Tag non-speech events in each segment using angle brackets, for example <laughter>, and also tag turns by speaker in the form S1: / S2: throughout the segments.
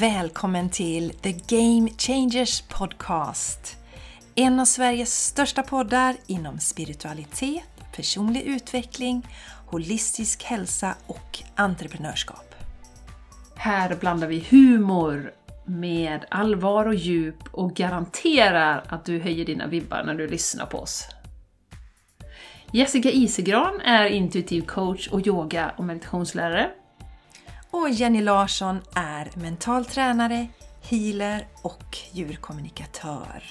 S1: Välkommen till The Game Changers Podcast. En av Sveriges största poddar inom spiritualitet, personlig utveckling, holistisk hälsa och entreprenörskap.
S2: Här blandar vi humor med allvar och djup och garanterar att du höjer dina vibbar när du lyssnar på oss. Jessica Isegran är intuitiv coach och yoga och meditationslärare.
S1: Och Jenny Larsson är mental tränare, healer och djurkommunikatör.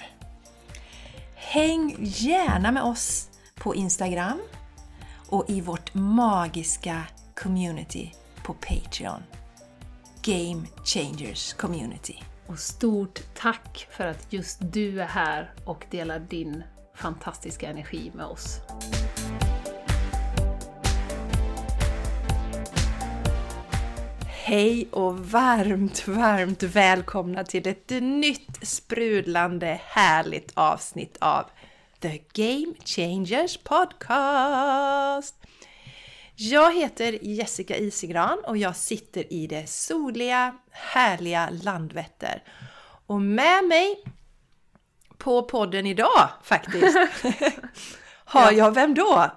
S1: Häng gärna med oss på Instagram och i vårt magiska community på Patreon. Game Changers Community.
S2: Och stort tack för att just du är här och delar din fantastiska energi med oss.
S1: Hej och varmt, varmt välkomna till ett nytt sprudlande härligt avsnitt av The Game Changers Podcast. Jag heter Jessica Isigran och jag sitter i det soliga, härliga Landvetter. Och med mig på podden idag faktiskt <laughs> har jag vem då?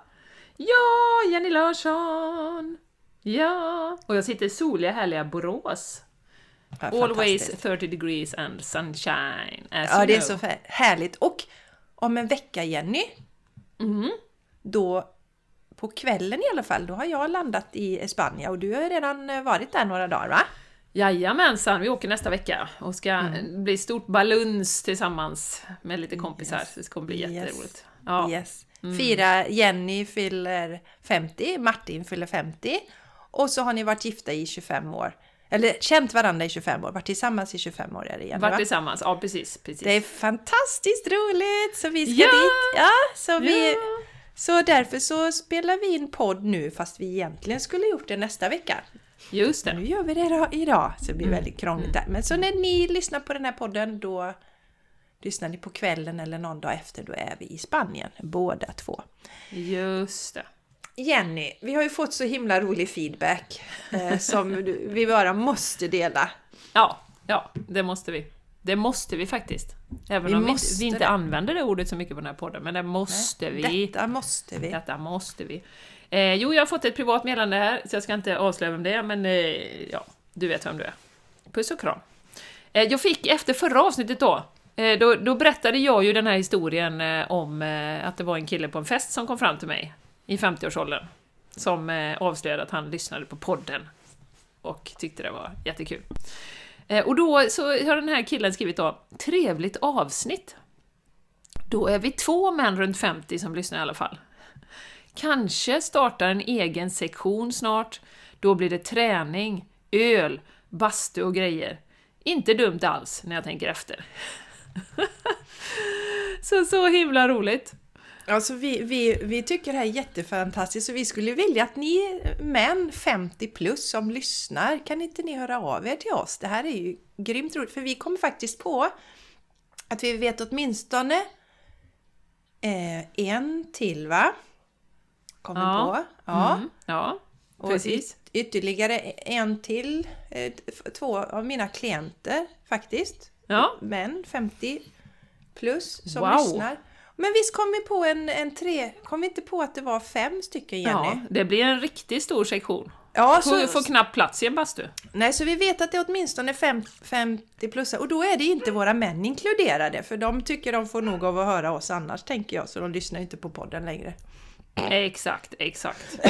S2: Ja, Jenny Larsson! Ja! Och jag sitter i soliga, härliga Borås.
S1: Ja,
S2: Always
S1: fantastiskt.
S2: 30 degrees and sunshine, as
S1: Ja,
S2: you
S1: det är
S2: know.
S1: så fä- härligt. Och om en vecka, Jenny,
S2: Mhm.
S1: då på kvällen i alla fall, då har jag landat i Spanien och du har ju redan eh, varit där några dagar va?
S2: Jajamensan, vi åker nästa vecka och ska bli stort baluns tillsammans med lite kompisar.
S1: Yes.
S2: Det kommer bli
S1: Yes.
S2: jätteroligt. Ja.
S1: Yes. Fira, Jenny fyller 50, Martin fyller 50 och så har ni varit gifta i 25 år. Eller känt varandra i 25 år, varit tillsammans i 25 år är det Jenny
S2: Vart
S1: va?
S2: tillsammans, ja precis. precis.
S1: Det är fantastiskt roligt! Så vi ska
S2: Ja!
S1: dit. Ja, så, vi,
S2: Ja.
S1: så därför så spelar vi in podd nu fast vi egentligen skulle gjort det nästa vecka.
S2: Just det.
S1: Nu gör vi det idag- idag, så det blir väldigt krångligt där. Men så när ni lyssnar på den här podden då lyssnar ni på kvällen eller någon dag efter, då är vi i Spanien båda två.
S2: Just det.
S1: Jenny, vi har ju fått så himla rolig feedback eh, som vi bara måste dela.
S2: Ja, ja, det måste vi. Det måste vi faktiskt. Även
S1: Vi
S2: om vi vi inte
S1: det.
S2: använder det ordet så mycket på den här podden, men det måste vi.
S1: Detta måste vi.
S2: Detta måste vi. Eh, jo, jag har fått ett privat meddelande här, så jag ska inte avslöja vem det är, men eh, ja, du vet vem du är. Puss och kram. Eh, jag fick efter förra avsnittet då, eh, då, då berättade jag ju den här historien eh, om eh, att det var en kille på en fest som kom fram till mig i 50-årsåldern, som eh, avslöjade att han lyssnade på podden och tyckte det var jättekul. Eh, och då så har den här killen skrivit då, trevligt avsnitt. Då är vi två män runt 50 som lyssnar i alla fall. Kanske startar en egen sektion snart. Då blir det träning, öl, bastu och grejer. Inte dumt alls när jag tänker efter. <laughs> så, så himla roligt.
S1: Alltså vi, vi, vi tycker det här är jättefantastiskt och vi skulle vilja att ni män 50 plus som lyssnar, kan inte ni höra av er till oss? Det här är ju grymt roligt för vi kom faktiskt på att vi vet åtminstone eh, en till va? Kommer
S2: Ja.
S1: på. Ja.
S2: Mm, ja,
S1: Och
S2: precis.
S1: yt- ytterligare en till, eh, två av mina klienter faktiskt.
S2: Ja.
S1: Män 50 plus som
S2: Wow.
S1: lyssnar. Men visst kom vi på en, en tre, kom vi inte på att det var fem stycken Jenny?
S2: ja, det blir en riktigt stor sektion.
S1: Ja,
S2: Får,
S1: så,
S2: får knappt plats i en bastu.
S1: nej, så vi vet att det är åtminstone fem, 50 plus och då är det inte våra män inkluderade för de tycker de får nog av att höra oss annars tänker jag så de lyssnar inte på podden längre.
S2: Exakt, exakt. <laughs>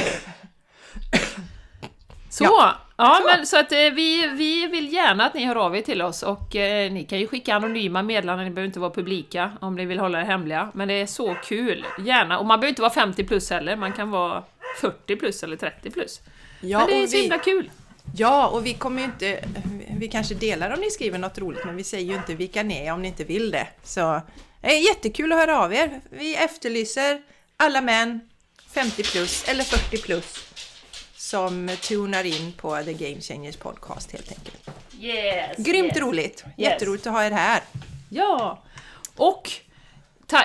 S2: Så, ja,
S1: Så.
S2: men så att eh, vi, vi vill gärna att ni hör av er till oss och eh, ni kan ju skicka anonyma meddelanden, ni behöver inte vara publika om ni vill hålla det hemliga. Men det är så kul, gärna. Och man behöver inte vara 50 plus heller, man kan vara 40 plus eller 30 plus.
S1: Ja,
S2: men det är så
S1: vi-
S2: himla kul!
S1: Ja, och vi kommer ju inte... Vi kanske delar om ni skriver något roligt, men vi säger ju inte vilka ni är om ni inte vill det. Så det är jättekul att höra av er. Vi efterlyser alla män 50 plus eller 40 plus som tunar in på The Game Changers podcast helt enkelt.
S2: Yes,
S1: Grymt roligt! Jätteroligt att ha er här.
S2: Ja! Och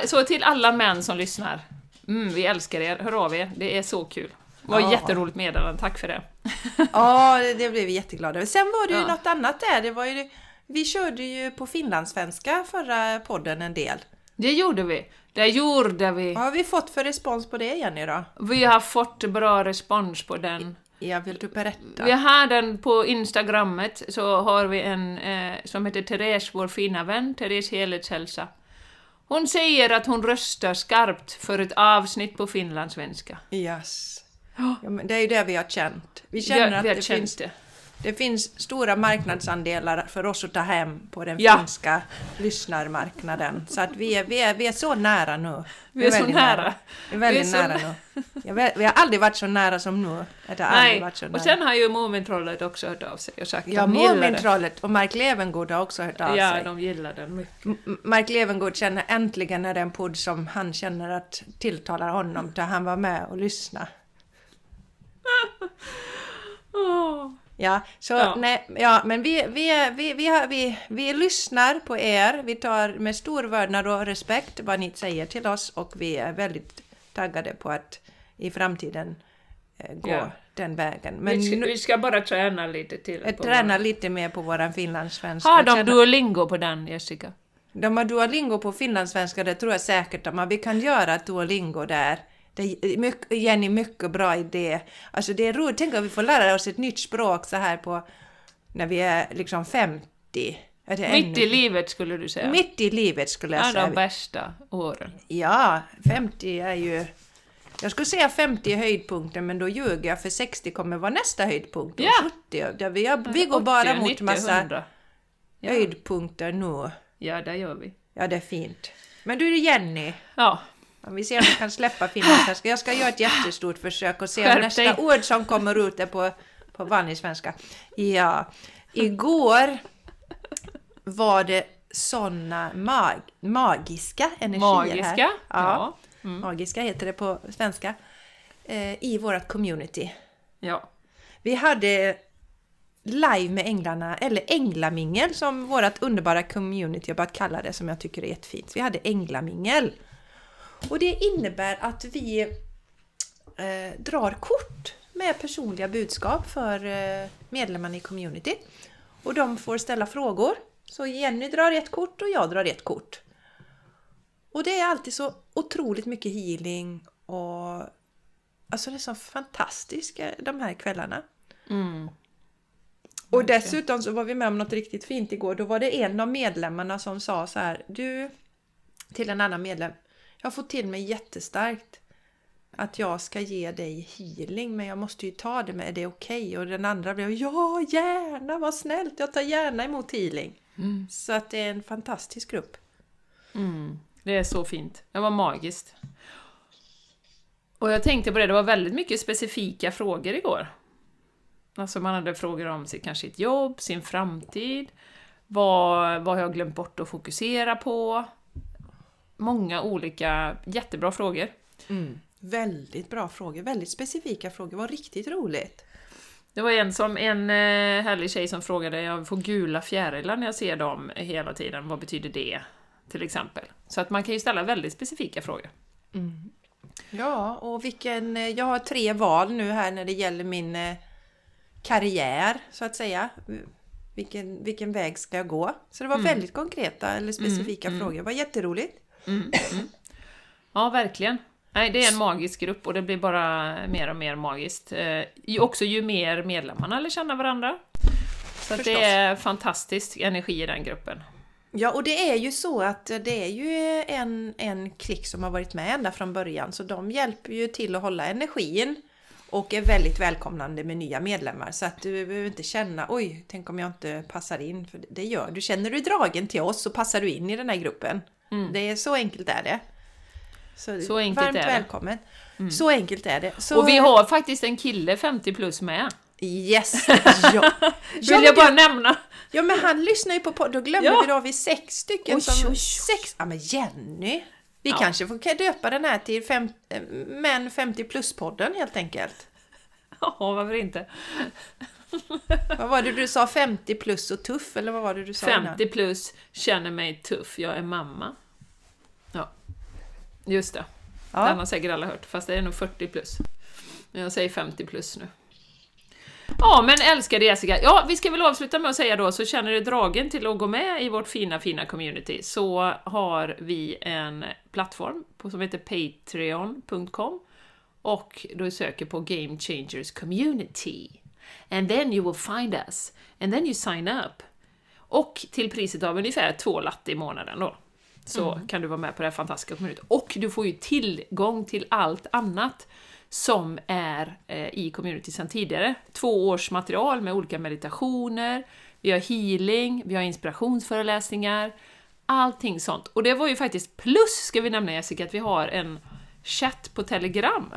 S2: så till alla män som lyssnar. Mm, vi älskar er, hör av er, det är så kul. Det var
S1: Ja.
S2: jätteroligt meddelande, tack för det. <laughs>
S1: Ja, det, det blev vi jätteglada över. Sen var det ju
S2: Ja.
S1: något annat där. Det var ju, vi körde ju på finlandssvenska förra podden en del.
S2: Det gjorde vi. Det gjorde vi.
S1: Vad har vi fått för respons på det Jenny då?
S2: Vi har fått bra respons på den.
S1: Ja, vill du berätta?
S2: Vi har den på Instagrammet, så har vi en eh, som heter Therese, vår fina vän, Therese Helhetshälsa. Hon säger att hon röstar skarpt för ett avsnitt på finlandssvenska.
S1: Yes. Ja, men det är ju det vi har känt. Vi känner
S2: Ja,
S1: att
S2: vi har
S1: det finns,
S2: det.
S1: Det finns stora marknadsandelar för oss att ta hem på den
S2: Ja.
S1: finska lyssnarmarknaden. Så att vi är, vi är, vi är så nära nu.
S2: Vi är så
S1: väldigt
S2: nära.
S1: Vi är väldigt
S2: Vi är
S1: nära nu. <laughs> Jag vet, vi har aldrig varit så nära som nu. Det
S2: Nej,
S1: varit så nära.
S2: och sen har ju Mumintrollet också hört av sig och sagt
S1: Ja,
S2: att de gillar den.
S1: Mumintrollet och Mark Levengood har också hört av
S2: Ja,
S1: sig.
S2: de gillar den mycket.
S1: Mark Levengood känner äntligen är det en podd som han känner att tilltalar honom där han var med och lyssna. <laughs>
S2: Åh.
S1: Ja, så
S2: Ja.
S1: nej, ja, men vi, vi, vi, vi, har, vi, vi lyssnar på er. Vi tar med stor vördnad och respekt vad ni säger till oss och vi är väldigt taggade på att i framtiden eh, gå
S2: Ja.
S1: den vägen. Men
S2: vi, ska, vi ska bara träna lite till. på
S1: tränar
S2: vår-
S1: lite mer på våran finlandssvenska.
S2: Har de
S1: känner-
S2: Duolingo på den, Jessica?
S1: De har Duolingo på finlandssvenska, det tror jag säkert de har. Vi kan göra Duolingo där. Det är mycket, Jenny, mycket bra idé. Alltså det är roligt, tänk om vi får lära oss ett nytt språk så här på när vi är liksom 50. Är det
S2: Mitt
S1: ännu-
S2: i livet skulle du säga.
S1: Mitt i livet skulle jag
S2: Ja, de
S1: säga.
S2: bästa åren.
S1: Ja, 50 är ju... Jag skulle säga 50 är höjdpunkten, men då ljuger jag för 60 kommer vara nästa höjdpunkt. Och
S2: Ja.
S1: 70, där vi, vi går bara
S2: 80,
S1: mot
S2: 90,
S1: massa
S2: 100. Ja.
S1: höjdpunkter nu.
S2: ja, det gör vi.
S1: Ja, det är fint. Men du Jenny,
S2: Ja,
S1: Om vi ser om vi kan släppa finlandssvenska. Jag ska göra ett jättestort försök och se om
S2: Skärp
S1: nästa
S2: dig.
S1: ord som kommer ut är på, på vanlig svenska. Ja, igår var det såna mag, magiska energier
S2: magiska.
S1: här.
S2: Ja.
S1: Ja,
S2: Mm.
S1: magiska heter det på svenska. Eh, I vårt community.
S2: ja.
S1: Vi hade live med änglarna, eller änglamingel som vårt underbara community har börjat kalla det, som jag tycker är jättefint. Vi hade änglamingel. Och det innebär att vi eh, drar kort med personliga budskap för eh, medlemmarna i community. Och de får ställa frågor. Så Jenny drar ett kort och jag drar ett kort. Och det är alltid så otroligt mycket healing och alltså det är så fantastiskt de här kvällarna.
S2: Mm.
S1: Och dessutom så var vi med om något riktigt fint igår. Då var det en av medlemmarna som sa så här, du, till en annan medlem, jag fått till mig jättestarkt att jag ska ge dig healing, men jag måste ju ta det med, är det okej? Och den andra blev, ja gärna, vad snällt, jag tar gärna emot healing.
S2: Mm.
S1: Så att det är en fantastisk grupp.
S2: Mm. Det är så fint. Det var magiskt. Och jag tänkte på det, det var väldigt mycket specifika frågor igår. Alltså man hade frågor om sitt, kanske sitt jobb, sin framtid, vad, vad har jag glömt bort att fokusera på? Många olika jättebra frågor.
S1: Väldigt bra frågor, väldigt specifika frågor, det var riktigt roligt.
S2: Det var en, som, en eh, härlig tjej som frågade, jag får gula fjärilar när jag ser dem hela tiden, vad betyder det? Till exempel. Så att man kan ju ställa väldigt specifika frågor.
S1: Ja, och vilken... eh, Jag har tre val nu här när det gäller min eh, karriär, så att säga. Vilken, vilken väg ska jag gå? Så det var väldigt konkreta eller specifika frågor. Det var jätteroligt.
S2: Ja, verkligen. Nej, det är en magisk grupp och det blir bara mer och mer magiskt. Eh, också ju mer medlemmarna lär känna varandra. Så det är fantastisk energi i den gruppen.
S1: Ja, och det är ju så att det är ju en, en klick som har varit med ända från början, så de hjälper ju till att hålla energin och är väldigt välkomnande med nya medlemmar. Så att du behöver inte känna oj, tänk om jag inte passar in, för det gör du. Känner du dragen till oss så passar du in i den här gruppen. Det är så enkelt är det. Så,
S2: Så enkelt
S1: varmt
S2: är det.
S1: välkommen. Så enkelt är det. Så,
S2: Och vi har faktiskt en kille 50 plus med.
S1: Yes! <laughs> Ja,
S2: Vill jag bara nämna.
S1: Ja men han lyssnar ju på podd, då glömde
S2: Ja.
S1: vi då har vi sex stycken
S2: Oj,
S1: som...
S2: oj, oj.
S1: Sex? Ja men Jenny! Vi
S2: Ja.
S1: kanske får döpa den här till fem, eh, Män 50 plus-podden helt enkelt.
S2: Ja, varför inte? <laughs>
S1: Vad var det du sa? 50 plus och tuff eller vad var det du sa innan?
S2: 50 plus, känner mig tuff, jag är mamma. Ja, just det. Den
S1: Ja.
S2: har säkert alla hört, fast det är nog 40 plus. Jag säger 50 plus nu. Ja, men älskade Jessica. Ja, vi ska väl avsluta med att säga då, så känner du dragen till att gå med i vårt fina, fina community, så har vi en plattform som heter patreon.com och då söker på Game Changers Community. And then you will find us. And then you sign up. Och till priset av ungefär två latte i månaden då, så kan du vara med på det här fantastiska communityt. Och du får ju tillgång till allt annat som är eh, i community sedan tidigare. Två års material med olika meditationer, vi har healing, vi har inspirationsföreläsningar, allting sånt. Och det var ju faktiskt plus, ska vi nämna Jessica, att vi har en chatt på Telegram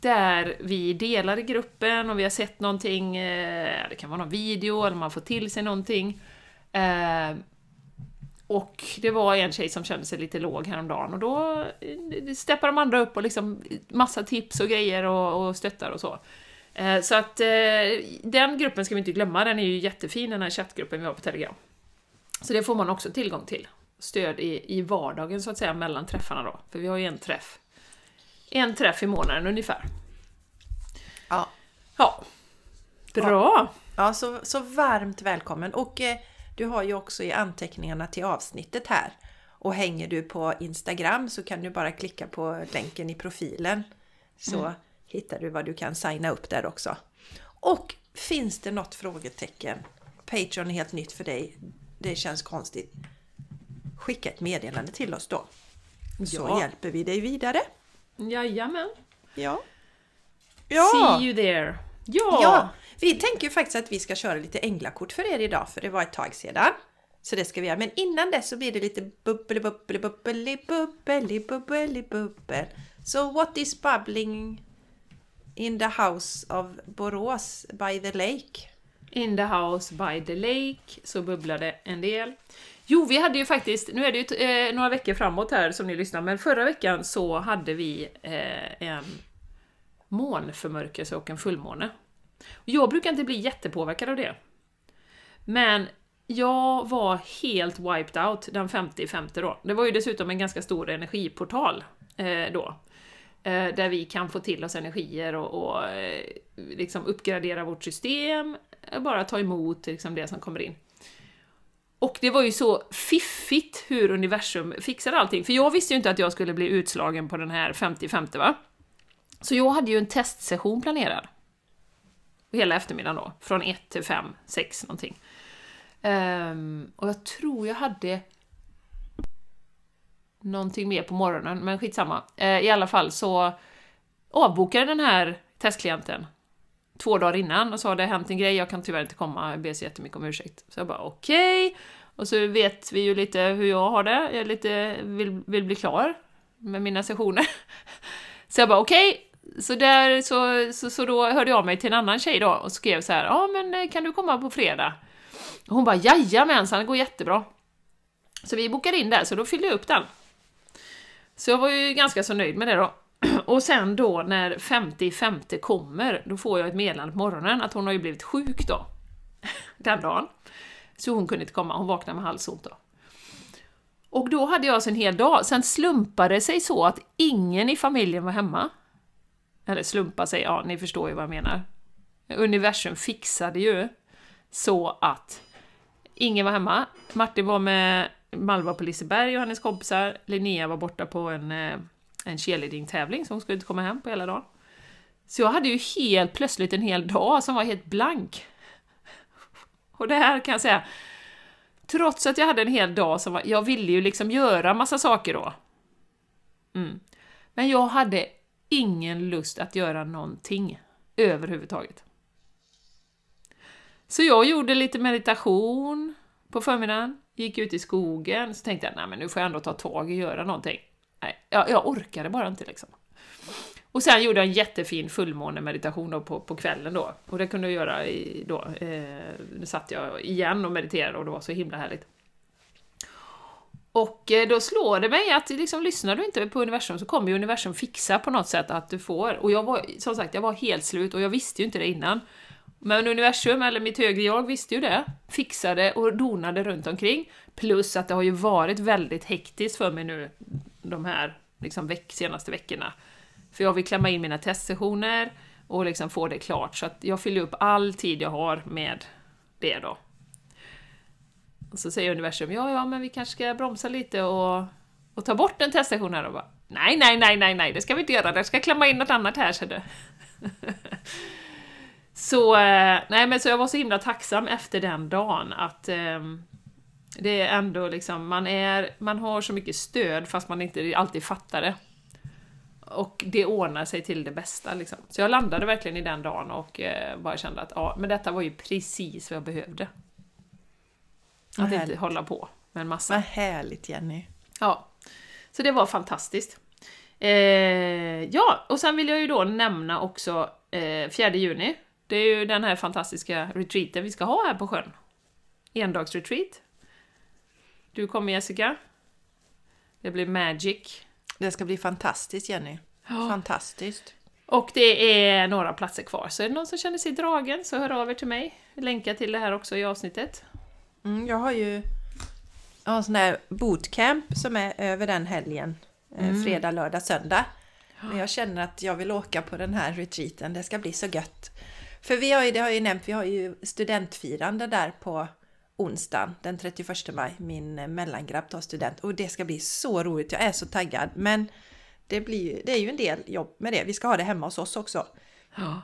S2: där vi delar i gruppen och vi har sett någonting, eh, det kan vara någon video eller man får till sig någonting. Eh, och det var en tjej som kände sig lite låg häromdagen och då eh, steppar de andra upp och liksom massa tips och grejer och, och stöttar och så. Så att den gruppen ska vi inte glömma, den är ju jättefin den här chattgruppen vi har på Telegram. Så det får man också tillgång till. Stöd i, i vardagen så att säga mellan träffarna då, för vi har ju en träff. En träff i månaden ungefär.
S1: Ja,
S2: Ja. Bra!
S1: ja så, så varmt välkommen. Och eh, du har ju också i anteckningarna till avsnittet här. Och hänger du på Instagram så kan du bara klicka på länken i profilen. Så hittar du vad du kan signa upp där också. Och finns det något frågetecken? Patreon är helt nytt för dig. Det känns konstigt. Skicka ett meddelande till oss då. Så
S2: Ja.
S1: hjälper vi dig vidare.
S2: Jajamän.
S1: Ja.
S2: See you there. Ja!
S1: Ja, vi tänker faktiskt att vi ska köra lite änglakort för er idag, för det var ett tag sedan. Så det ska vi göra. Men innan det så blir det lite bubbeli bubbeli bubbeli bubbeli bubbeli bubbel. So what is bubbling in the house of Borås by the lake?
S2: In the house by the lake så bubblade en del. Jo, vi hade ju faktiskt, nu är det ju eh, några veckor framåt här som ni lyssnar, men förra veckan så hade vi eh, en månförmörkelse och en fullmåne. Jag brukar inte bli jättepåverkad av det. Men jag var helt wiped out den 50-50 då. Det var ju dessutom en ganska stor energiportal eh, då. Eh, där vi kan få till oss energier och, och eh, liksom uppgradera vårt system, eh, bara ta emot liksom det som kommer in. Och det var ju så fiffigt hur universum fixade allting, för jag visste ju inte att jag skulle bli utslagen på den här 50-50 va? Så jag hade ju en testsession planerad. Hela eftermiddagen då, från 1 till 5, 6 någonting. Um, och jag tror jag hade någonting mer på morgonen, men skitsamma. Uh, I alla fall så avbokade den här testklienten två dagar innan och sa det har hänt en grej, jag kan tyvärr inte komma, jag ber så jättemycket om ursäkt. Så jag bara okej, och så vet vi ju lite hur jag har det, jag lite, vill, vill bli klar med mina sessioner. <laughs> Så jag bara okej, så, där, så, så, så då hörde jag av mig till en annan tjej då och skrev så här, ja men eh, kan du komma på fredag? Och hon bara jajamensan, det går jättebra. Så vi bokade in där, så då fyllde jag upp den. Så jag var ju ganska så nöjd med det då. Och sen då när 50-50 kommer, då får jag ett meddelande på morgonen att hon har ju blivit sjuk då. <laughs> Den dagen. Så hon kunde inte komma, hon vaknade med halsont då. Och då hade jag alltså en hel dag, sen slumpade det sig så att ingen i familjen var hemma. Eller slumpa sig, ja ni förstår ju vad jag menar. Universum fixade ju så att ingen var hemma. Martin var med Malva på Liseberg och hennes kompisar. Linnea var borta på en, eh, en cheerleading-tävling så hon skulle inte komma hem på hela dagen. Så jag hade ju helt plötsligt en hel dag som var helt blank. Och det här kan jag säga, trots att jag hade en hel dag som var, jag ville ju liksom göra massa saker då. Mm. Men jag hade ingen lust att göra någonting överhuvudtaget. Så jag gjorde lite meditation på förmiddagen, gick ut i skogen, så tänkte jag nej men nu får jag ändå ta tag i och göra någonting. Nej, jag, jag orkade bara inte liksom. Och sen gjorde jag en jättefin fullmånemeditation då på, på kvällen då. Och det kunde jag göra i, då. Eh, nu satt jag igen och mediterade och det var så himla härligt. Och eh, då slår det mig att liksom, lyssnar du inte på universum så kommer ju universum fixa på något sätt att du får. Och jag var, som sagt, jag var helt slut och jag visste ju inte det innan. Men universum, eller mitt högre jag, visste ju det. Fixade och donade runt omkring. Plus att det har ju varit väldigt hektiskt för mig nu de här liksom, veck, senaste veckorna. För jag vill klämma in mina testsessioner och liksom få det klart. Så att jag fyller upp all tid jag har med det då. Och så säger universum, ja, ja, men vi kanske ska bromsa lite och, och ta bort en teststation här och bara, nej, nej, nej, nej, nej, det ska vi inte göra, jag ska klämma in något annat här, <laughs> så du. så, nej, men så jag var så himla tacksam efter den dagen att eh, det är ändå liksom, man, är, man har så mycket stöd fast man inte alltid fattar det. Och det ordnar sig till det bästa liksom. Så jag landade verkligen i den dagen och eh, bara kände att ja, men detta var ju precis vad jag behövde. Att inte
S1: härligt.
S2: hålla på med en massa.
S1: Vad härligt Jenny.
S2: Ja, så det var fantastiskt. Eh, ja, och sen vill jag ju då nämna också eh, 4 juni. Det är ju den här fantastiska retreaten vi ska ha här på sjön. Endagsretreat. Du kommer Jessica. Det blir magic.
S1: Det ska bli fantastiskt Jenny. Fantastiskt.
S2: Och det är några platser kvar, så är det någon som känner sig dragen så hör av er till mig. Länka till det här också i avsnittet.
S1: Mm, jag har ju jag har en sån där bootcamp som är över den helgen. eh, Fredag, lördag, söndag. Men jag känner att jag vill åka på den här retreaten. Det ska bli så gött. För vi har ju, det har jag ju nämnt, vi har ju studentfirande där på onsdagen den 31 maj. Min eh, mellangrabb tar student och det ska bli så roligt. Jag är så taggad. Men det, blir, det är ju en del jobb med det. Vi ska ha det hemma hos oss också.
S2: Ja.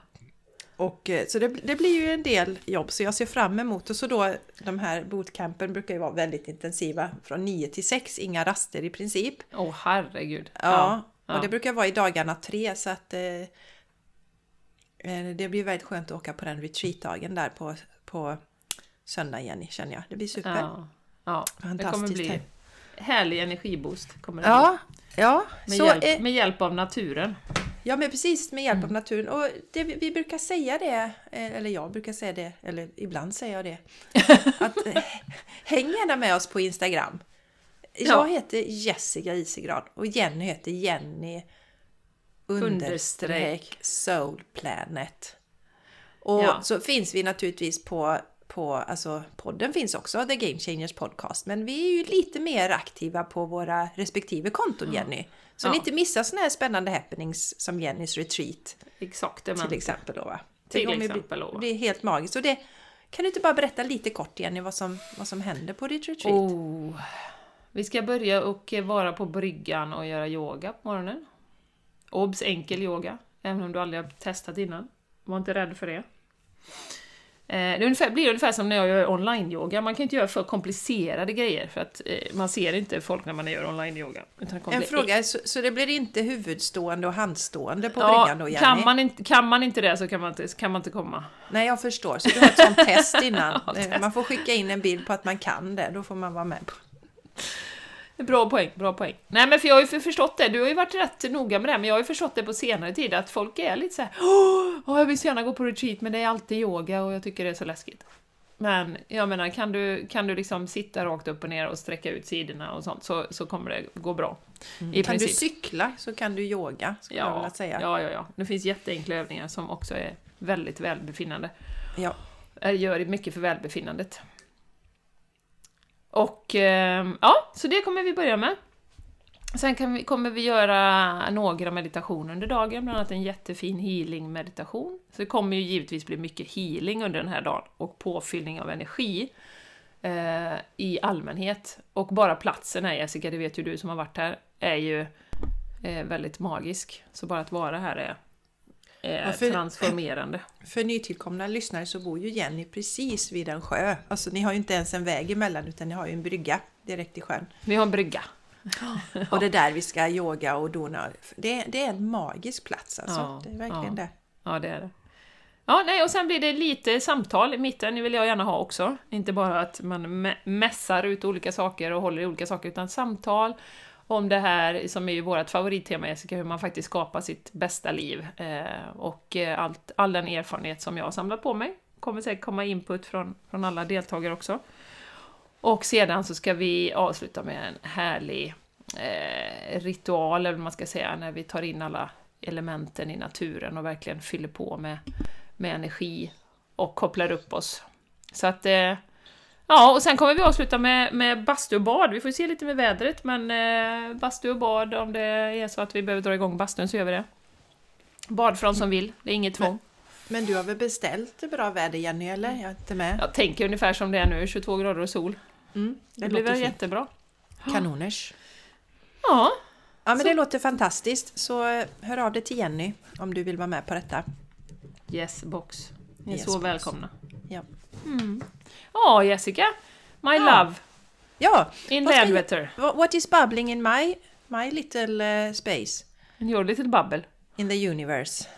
S1: Och, eh, så det, det blir ju en del jobb så jag ser fram emot och så då de här bootcampen brukar ju vara väldigt intensiva från 9 till 6, inga raster i princip.
S2: Åh herregud.
S1: Ja,
S2: ja.
S1: och det brukar vara i dagarna tre så att eh, eh, det blir väldigt skönt att åka på den retreatdagen där på, på söndag Jenny känner jag. Det blir super.
S2: Ja, ja. det kommer
S1: Fantastiskt
S2: bli
S1: här.
S2: härlig energiboost. Kommer det
S1: Ja, ja,
S2: bli.
S1: så,
S2: Med, hjälp,
S1: eh,
S2: med hjälp av naturen.
S1: ja men precis med hjälp av
S2: Mm.
S1: naturen. Och det, vi brukar säga det, eh, eller jag brukar säga det, eller ibland säger jag det. <laughs> Att eh, häng gärna med oss på Instagram. Jag
S2: Ja.
S1: heter Jessica Isegrad och Jenny heter Jenny understreck Soul Planet. Och
S2: Ja.
S1: så finns vi naturligtvis på, på, alltså podden finns också, The Game Changers Podcast, men vi är ju lite mer aktiva på våra respektive konton Jenny. Så
S2: Ja.
S1: ni inte missar såna här spännande happenings som Jennys retreat
S2: Exakt.
S1: till exempel då va?
S2: Till
S1: Det ju
S2: exempel då,
S1: bli, bli helt magiskt. Och det, kan du inte bara berätta lite kort Jenny vad som, vad som händer på ditt retreat?
S2: Oh. Vi ska börja och vara på bryggan och göra yoga på morgonen. Obs! Enkel yoga, även om du aldrig har testat innan. Var inte rädd för det. Eh, Det är ungefär, blir ungefär som när jag gör online-yoga. Man kan inte göra för komplicerade grejer för att eh, man ser inte folk när man gör online-yoga.
S1: En fråga, så, så det blir inte huvudstående och handstående på
S2: Ja,
S1: bryggan då Jenny?
S2: kan man, inte, kan man inte det så kan man inte, kan man inte komma.
S1: Nej, jag förstår. Så du har ett sånt test innan. <laughs>
S2: Ja, test.
S1: Man får skicka in en bild på att man kan det, då får man vara med. på
S2: Bra poäng, bra poäng. Nej men för jag har ju för- förstått det, du har ju varit rätt noga med det, men jag har ju förstått det på senare tid att folk är lite såhär Åh, jag vill så gärna gå på retreat men det är alltid yoga och jag tycker det är så läskigt. Men jag menar, kan du, kan du liksom sitta rakt upp och ner och sträcka ut sidorna och sånt så, så kommer det gå bra. I
S1: Kan du cykla så kan du yoga, skulle jag
S2: Ja,
S1: vilja säga.
S2: ja, ja, ja. Det finns jätteenkla övningar som också är väldigt välbefinnande.
S1: Ja.
S2: Eh, Gör mycket för välbefinnandet. Och ehm, ja, så det kommer vi börja med. Sen kan vi, kommer vi göra några meditationer under dagen, bland annat en jättefin healing-meditation. Så det kommer ju givetvis bli mycket healing under den här dagen och påfyllning av energi eh, i allmänhet. Och bara platsen här, Jessica, det vet ju du som har varit här, är ju eh, väldigt magisk. Så bara att vara här är,
S1: Ja, för-
S2: transformerande. <laughs>
S1: För nytillkomna lyssnare så bor ju Jenny precis vid en sjö. Alltså ni har ju inte ens en väg emellan utan ni har ju en brygga direkt i sjön.
S2: Vi har en brygga. <laughs>
S1: Och det är där vi ska yoga och dona. Det, det är en magisk plats alltså.
S2: Ja,
S1: det är verkligen
S2: ja.
S1: det.
S2: Ja, det är det. Ja, nej, och sen blir det lite samtal i mitten, det vill jag gärna ha också. Inte bara att man mä- mässar ut olika saker och håller i olika saker, utan samtal om det här som är ju vårt favorittema Jessica, hur man faktiskt skapar sitt bästa liv. Eh, och eh, allt, all den erfarenhet som jag har samlat på mig. Kommer säkert komma input från, från alla deltagare också. Och sedan så ska vi avsluta med en härlig eh, ritual, eller vad man ska säga, när vi tar in alla elementen i naturen och verkligen fyller på med, med energi och kopplar upp oss. Så att, eh, ja, och sen kommer vi avsluta med, med bastu och bad. Vi får se lite med vädret, men eh, bastu och bad, om det är så att vi behöver dra igång bastun så gör vi det. Bad för de som vill, det är inget tvång.
S1: Men du har väl beställt bra väder Jenny, eller? Jag är inte med.
S2: Jag tänker ungefär som det är nu, 22 grader och sol.
S1: Mm,
S2: Det, blir
S1: låter
S2: väl
S1: fint.
S2: jättebra.
S1: Kanoners.
S2: Ja,
S1: Ja, men
S2: Så-
S1: det låter fantastiskt. Så eh, hör av dig till Jenny om du vill vara med på detta.
S2: yes box. Ni är
S1: Yes,
S2: så
S1: box.
S2: välkomna.
S1: Ja.
S2: Ja, Jessica. My
S1: Ja.
S2: love.
S1: Ja,
S2: In
S1: wha- what is bubbling in my, my little eh, space?
S2: In your little bubble.
S1: In the universe.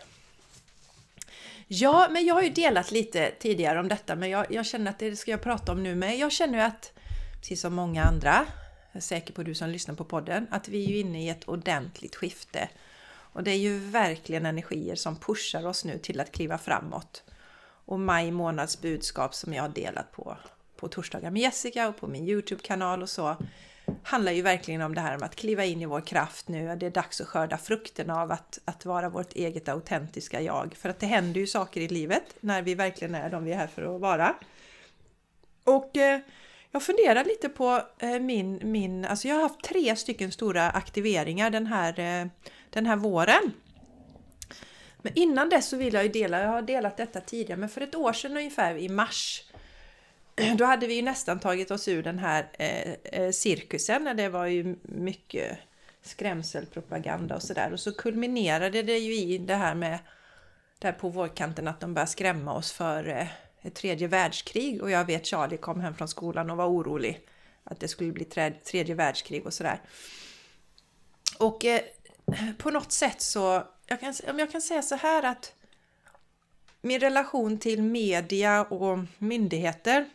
S1: Ja, men jag har ju delat lite tidigare om detta, men jag, jag känner att det ska jag prata om nu med. Jag känner att, precis som många andra, jag är säker på du som lyssnar på podden, att vi är inne i ett ordentligt skifte. Och det är ju verkligen energier som pushar oss nu till att kliva framåt. Och maj månads budskap som jag har delat på, på torsdagar med Jessica och på min Youtube-kanal och så handlar ju verkligen om det här med att kliva in i vår kraft nu. Det är dags att skörda frukterna av att, att vara vårt eget autentiska jag. För att det händer ju saker i livet när vi verkligen är de vi är här för att vara. Och eh, jag funderar lite på eh, min, min, alltså jag har haft tre stycken stora aktiveringar den här, eh, den här våren. Men innan dess så vill jag ju dela, jag har delat detta tidigare, men för ett år sedan ungefär i mars <clears throat> då hade vi ju nästan tagit oss ur den här eh, eh cirkusen cirkusen. Det var ju mycket skrämselpropaganda och sådär. Och så kulminerade det ju i det här med där på vårkanten att de började skrämma oss för eh, ett tredje världskrig. Och jag vet Charlie kom hem från skolan och var orolig att det skulle bli tredje världskrig och sådär. Och eh, på något sätt så, jag kan, om jag kan säga så här att min relation till media och myndigheter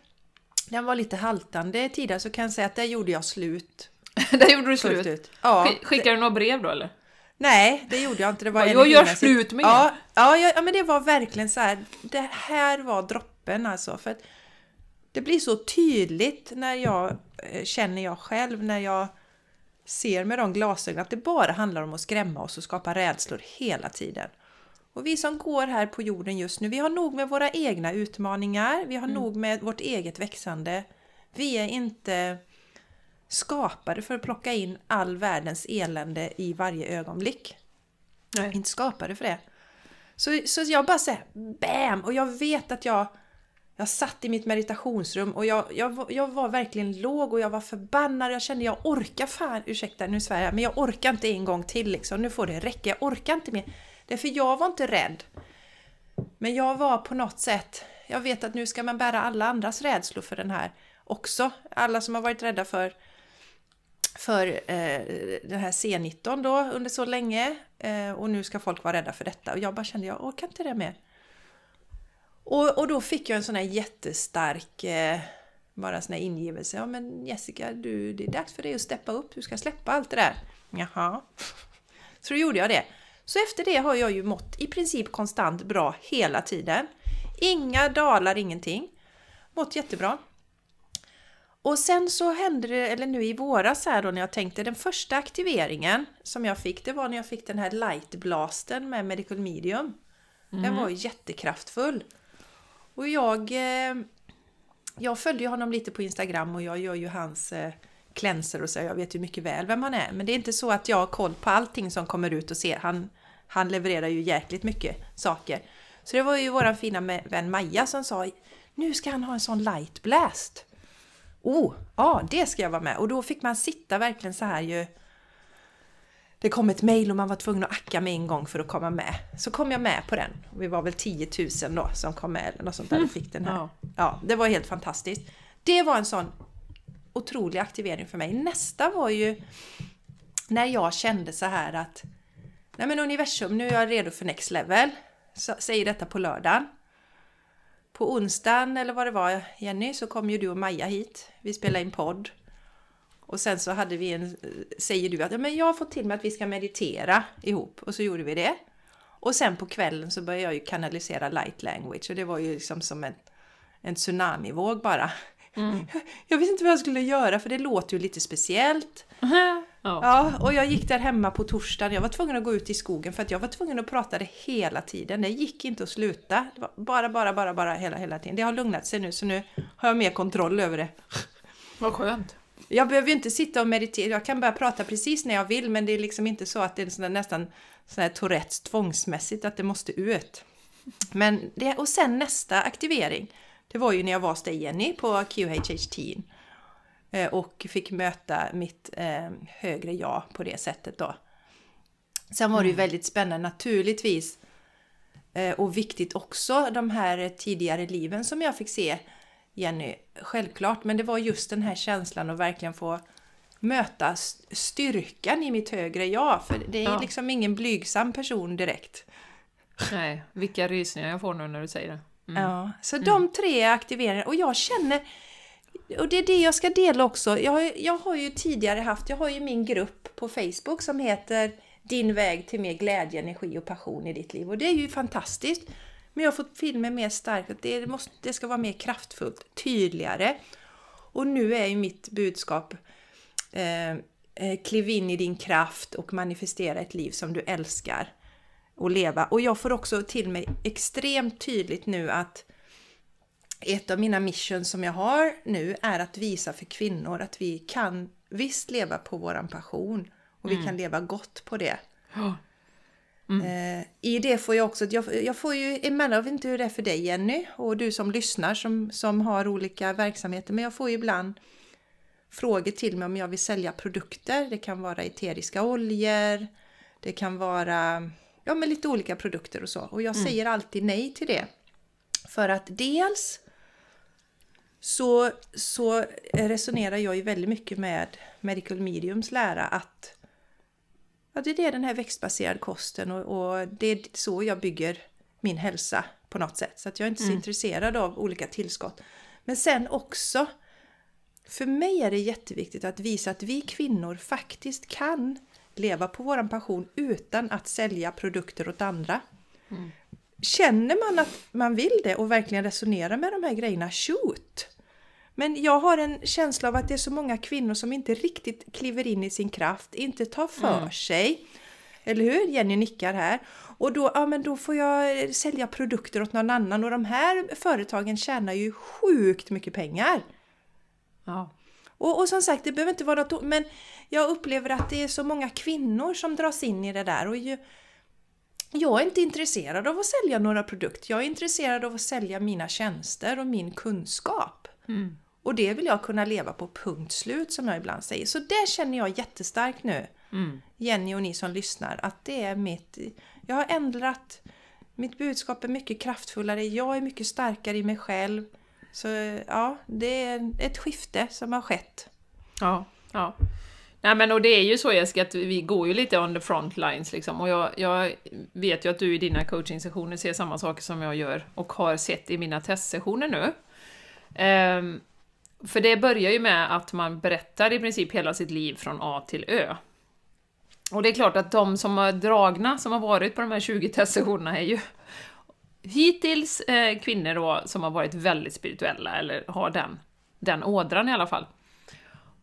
S1: den var lite haltande tidigare så kan jag säga att där gjorde jag slut. <laughs>
S2: Där gjorde du slut.
S1: ut. Ja,
S2: Sk- Skickade du några brev då eller?
S1: nej, det gjorde jag inte. Det var
S2: Ja, jag gör slut med
S1: ja, ja, ja, men det var verkligen så här. Det här var droppen alltså. För att det blir så tydligt när jag eh, känner jag själv, när jag ser med de glasögonen att det bara handlar om att skrämma oss och skapa rädslor hela tiden. Och vi som går här på jorden just nu, vi har nog med våra egna utmaningar, vi har nog med vårt eget växande. Vi är inte skapade för att plocka in all världens elände i varje ögonblick.
S2: Nej.
S1: Inte skapade för det. Så, så jag bara säger BAM! Och jag vet att jag, jag satt i mitt meditationsrum och jag, jag, var- jag var verkligen låg och jag var förbannad. Jag kände jag orkar fan, ursäkta nu svär jag, men jag orkar inte en gång till liksom. Nu får det räcka, jag orkar inte mer. Därför jag var inte rädd. Men jag var på något sätt, jag vet att nu ska man bära alla andras rädslor för den här också. Alla som har varit rädda för för eh, den här C19 då under så länge eh, och nu ska folk vara rädda för detta och jag bara kände jag orkar inte det mer. Och, och då fick jag en sån här jättestark eh, bara sån här ingivelse. Ja men Jessica, du, det är dags för dig att steppa upp. Du ska släppa allt det där. Jaha. Så då gjorde jag det. Så efter det har jag ju mått i princip konstant bra hela tiden. Inga dalar, ingenting. Mått jättebra. Och sen så hände det, eller nu i våras här då när jag tänkte, den första aktiveringen som jag fick, det var när jag fick den här lightblasten med Medical Medium. Den var ju jättekraftfull. Och jag, eh, jag följde honom lite på Instagram och jag gör ju hans eh, cleanser och så, jag vet ju mycket väl vem han är. Men det är inte så att jag har koll på allting som kommer ut och ser. Han, han levererar ju jäkligt mycket saker. Så det var ju våran fina vän Maja som sa, nu ska han ha en sån light blast! Oh, ja det ska jag vara med. Och då fick man sitta verkligen så här ju. Det kom ett mejl och man var tvungen att acka med en gång för att komma med. Så kom jag med på den. Vi var väl 10 000 då som kom med eller något sånt där och fick den här.
S2: Ja.
S1: Ja, det var helt fantastiskt. Det var en sån otrolig aktivering för mig. Nästa var ju när jag kände så här att Nej men universum, nu är jag redo för next level. Så, säger detta på lördagen. På onsdagen eller vad det var Jenny så kom ju du och Maja hit. Vi spelade in podd. Och sen så hade vi en, säger du att ja, men jag har fått till mig att vi ska meditera ihop. Och så gjorde vi det. Och sen på kvällen så började jag ju kanalisera light language och det var ju liksom som en, en tsunamivåg bara. <laughs> Jag visste inte vad jag skulle göra för det låter ju lite speciellt. <laughs>
S2: ja.
S1: Ja, och jag gick där hemma på torsdagen. Jag var tvungen att gå ut i skogen för att jag var tvungen att prata det hela tiden. Det gick inte att sluta. Det var bara, bara, bara, bara hela, hela tiden. Det har lugnat sig nu så nu har jag mer kontroll över det.
S2: Vad skönt.
S1: Jag behöver ju inte sitta och meditera. Jag kan börja prata precis när jag vill men det är liksom inte så att det är sån där, nästan sån Tourettes tvångsmässigt att det måste ut. Men det, och sen nästa aktivering, det var ju när jag var hos dig Jenny på QHHT eh, och fick möta mitt eh, högre jag på det sättet då. Sen var det ju väldigt spännande naturligtvis eh, och viktigt också de här tidigare liven som jag fick se Jenny, självklart, men det var just den här känslan att verkligen få möta styrkan i mitt högre jag, för det är
S2: Ja.
S1: liksom ingen blygsam person direkt.
S2: Nej, vilka rysningar jag får nu när du säger det. Mm.
S1: Ja, så de tre aktiveringarna och jag känner och det är det jag ska dela också. Jag, jag har ju tidigare haft, jag har ju min grupp på Facebook som heter Din väg till mer glädje, energi och passion i ditt liv. Och det är ju fantastiskt. Men jag har fått filmer mer starkt, att det, måste, det ska vara mer kraftfullt, tydligare. Och nu är ju mitt budskap eh, eh, Kliv in i din kraft och manifestera ett liv som du älskar att leva. Och jag får också till mig extremt tydligt nu att ett av mina missions som jag har nu är att visa för kvinnor att vi kan visst leva på våran passion och vi kan leva gott på det.
S2: Ja.
S1: Eh, I det får jag också, jag, jag får ju emellan, jag vet inte hur det är för dig Jenny och du som lyssnar som, som har olika verksamheter, men jag får ju ibland frågor till mig om jag vill sälja produkter. Det kan vara eteriska oljor, det kan vara ja, men lite olika produkter och så. Och jag säger alltid nej till det. För att dels så, så resonerar jag ju väldigt mycket med Medical Mediums lära att ja, det är den här växtbaserade kosten och, och det är så jag bygger min hälsa på något sätt. Så att jag är inte så intresserad av olika tillskott. Men sen också, för mig är det jätteviktigt att visa att vi kvinnor faktiskt kan leva på våran passion utan att sälja produkter åt andra. Känner man att man vill det och verkligen resonerar med de här grejerna, shoot! Men jag har en känsla av att det är så många kvinnor som inte riktigt kliver in i sin kraft, inte tar för sig. Eller hur? Jenny nickar här. Och då, ja, men då får jag sälja produkter åt någon annan och de här företagen tjänar ju sjukt mycket pengar.
S2: Ja.
S1: Och, och som sagt, det behöver inte vara något, men jag upplever att det är så många kvinnor som dras in i det där. Och ju, jag är inte intresserad av att sälja några produkter. Jag är intresserad av att sälja mina tjänster och min kunskap.
S2: Mm.
S1: Och det vill jag kunna leva på punkt slut som jag ibland säger. Så det känner jag jättestarkt nu.
S2: Mm.
S1: Jenny och ni som lyssnar, att det är mitt... Jag har ändrat... Mitt budskap är mycket kraftfullare. Jag är mycket starkare i mig själv. Så ja, det är ett skifte som har skett.
S2: Ja, ja. Nej men och det är ju så Jessica, att vi går ju lite on the front lines liksom. Och jag, jag vet ju att du i dina coachingsessioner ser samma saker som jag gör och har sett i mina testsessioner nu. Ehm, för det börjar ju med att man berättar i princip hela sitt liv från A till Ö. Och det är klart att de som har dragna, som har varit på de här 20 testsessionerna är ju hittills eh, kvinnor då som har varit väldigt spirituella, eller har den, den ådran i alla fall.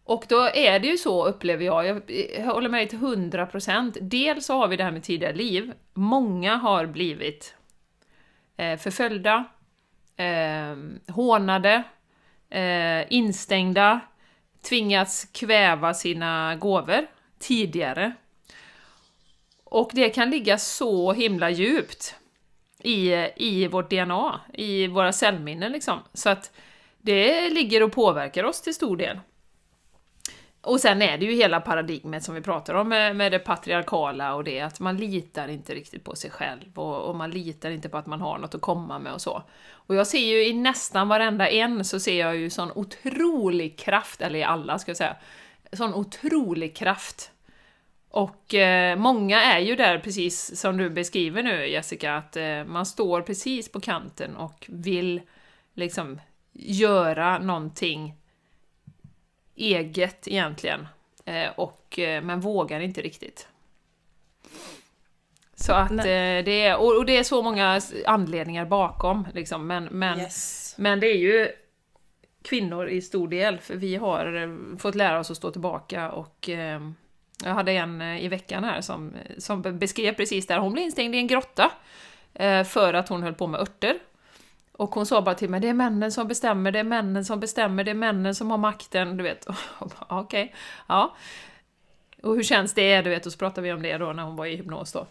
S2: Och då är det ju så, upplever jag, jag håller med dig till 100%. Dels så har vi det här med tidigare liv. Många har blivit eh, förföljda, eh, hånade, eh, instängda, tvingats kväva sina gåvor tidigare. Och det kan ligga så himla djupt i, i vårt DNA, i våra cellminnen liksom. Så att det ligger och påverkar oss till stor del. Och sen är det ju hela paradigmet som vi pratar om med, med det patriarkala och det att man litar inte riktigt på sig själv och, och man litar inte på att man har något att komma med och så. Och jag ser ju i nästan varenda en så ser jag ju sån otrolig kraft, eller i alla ska jag säga, sån otrolig kraft. Och eh, många är ju där precis som du beskriver nu Jessica, att eh, man står precis på kanten och vill liksom göra någonting eget egentligen, eh, och, eh, men vågar inte riktigt. Så att eh, det är, och, det är så många anledningar bakom, liksom, men, men,
S1: Yes.
S2: men det är ju kvinnor i stor del, för vi har fått lära oss att stå tillbaka och eh, jag hade en i veckan här som, som be- beskrev precis det här. Hon blev instängd i en grotta eh, för att hon höll på med örter. Och hon sa bara till mig, det är männen som bestämmer, det är männen som bestämmer, det är männen som har makten, du vet. Okej, ja. Och hur känns det, du vet, och så pratade vi om det då när hon var i hypnos då.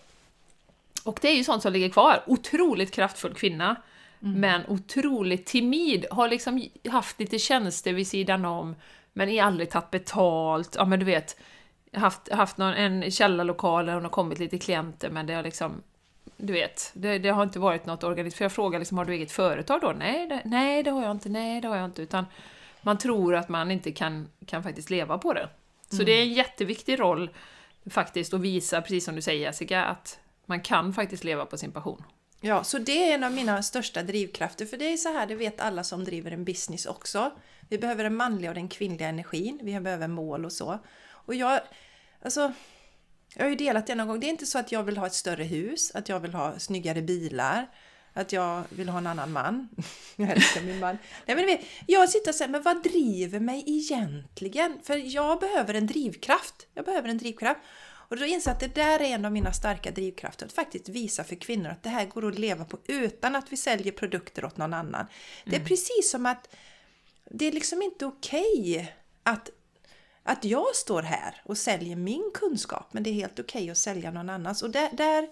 S2: Och det är ju sånt som ligger kvar. Otroligt kraftfull kvinna,
S1: Mm.
S2: men otroligt timid. Har liksom haft lite tjänster vid sidan om, men är aldrig tagit betalt. Ja men du vet, haft, haft någon, en källarlokal där hon har kommit lite klienter, men det har liksom du vet, det, det har inte varit något organiserat. För jag frågar liksom, har du eget företag då? Nej det, nej, det har jag inte. Nej, det har jag inte. Utan man tror att man inte kan, kan faktiskt leva på det. Så det är en jätteviktig roll faktiskt att visa, precis som du säger Jessica, att man kan faktiskt leva på sin passion.
S1: Ja, så det är en av mina största drivkrafter. För det är så här, det vet alla som driver en business också. Vi behöver den manliga och den kvinnliga energin. Vi behöver mål och så. Och jag, alltså, jag har ju delat det någon gång. Det är inte så att jag vill ha ett större hus, att jag vill ha snyggare bilar, att jag vill ha en annan man. <laughs> Jag älskar min man. Nej, men vet, jag sitter och säger, men vad driver mig egentligen? För jag behöver en drivkraft. Jag behöver en drivkraft. Och då inser jag att det där är en av mina starka drivkrafter. Att faktiskt visa för kvinnor att det här går att leva på utan att vi säljer produkter åt någon annan. Det är precis som att det är liksom inte okej att, att jag står här och säljer min kunskap. Men det är helt okej att sälja någon annans. Och där, där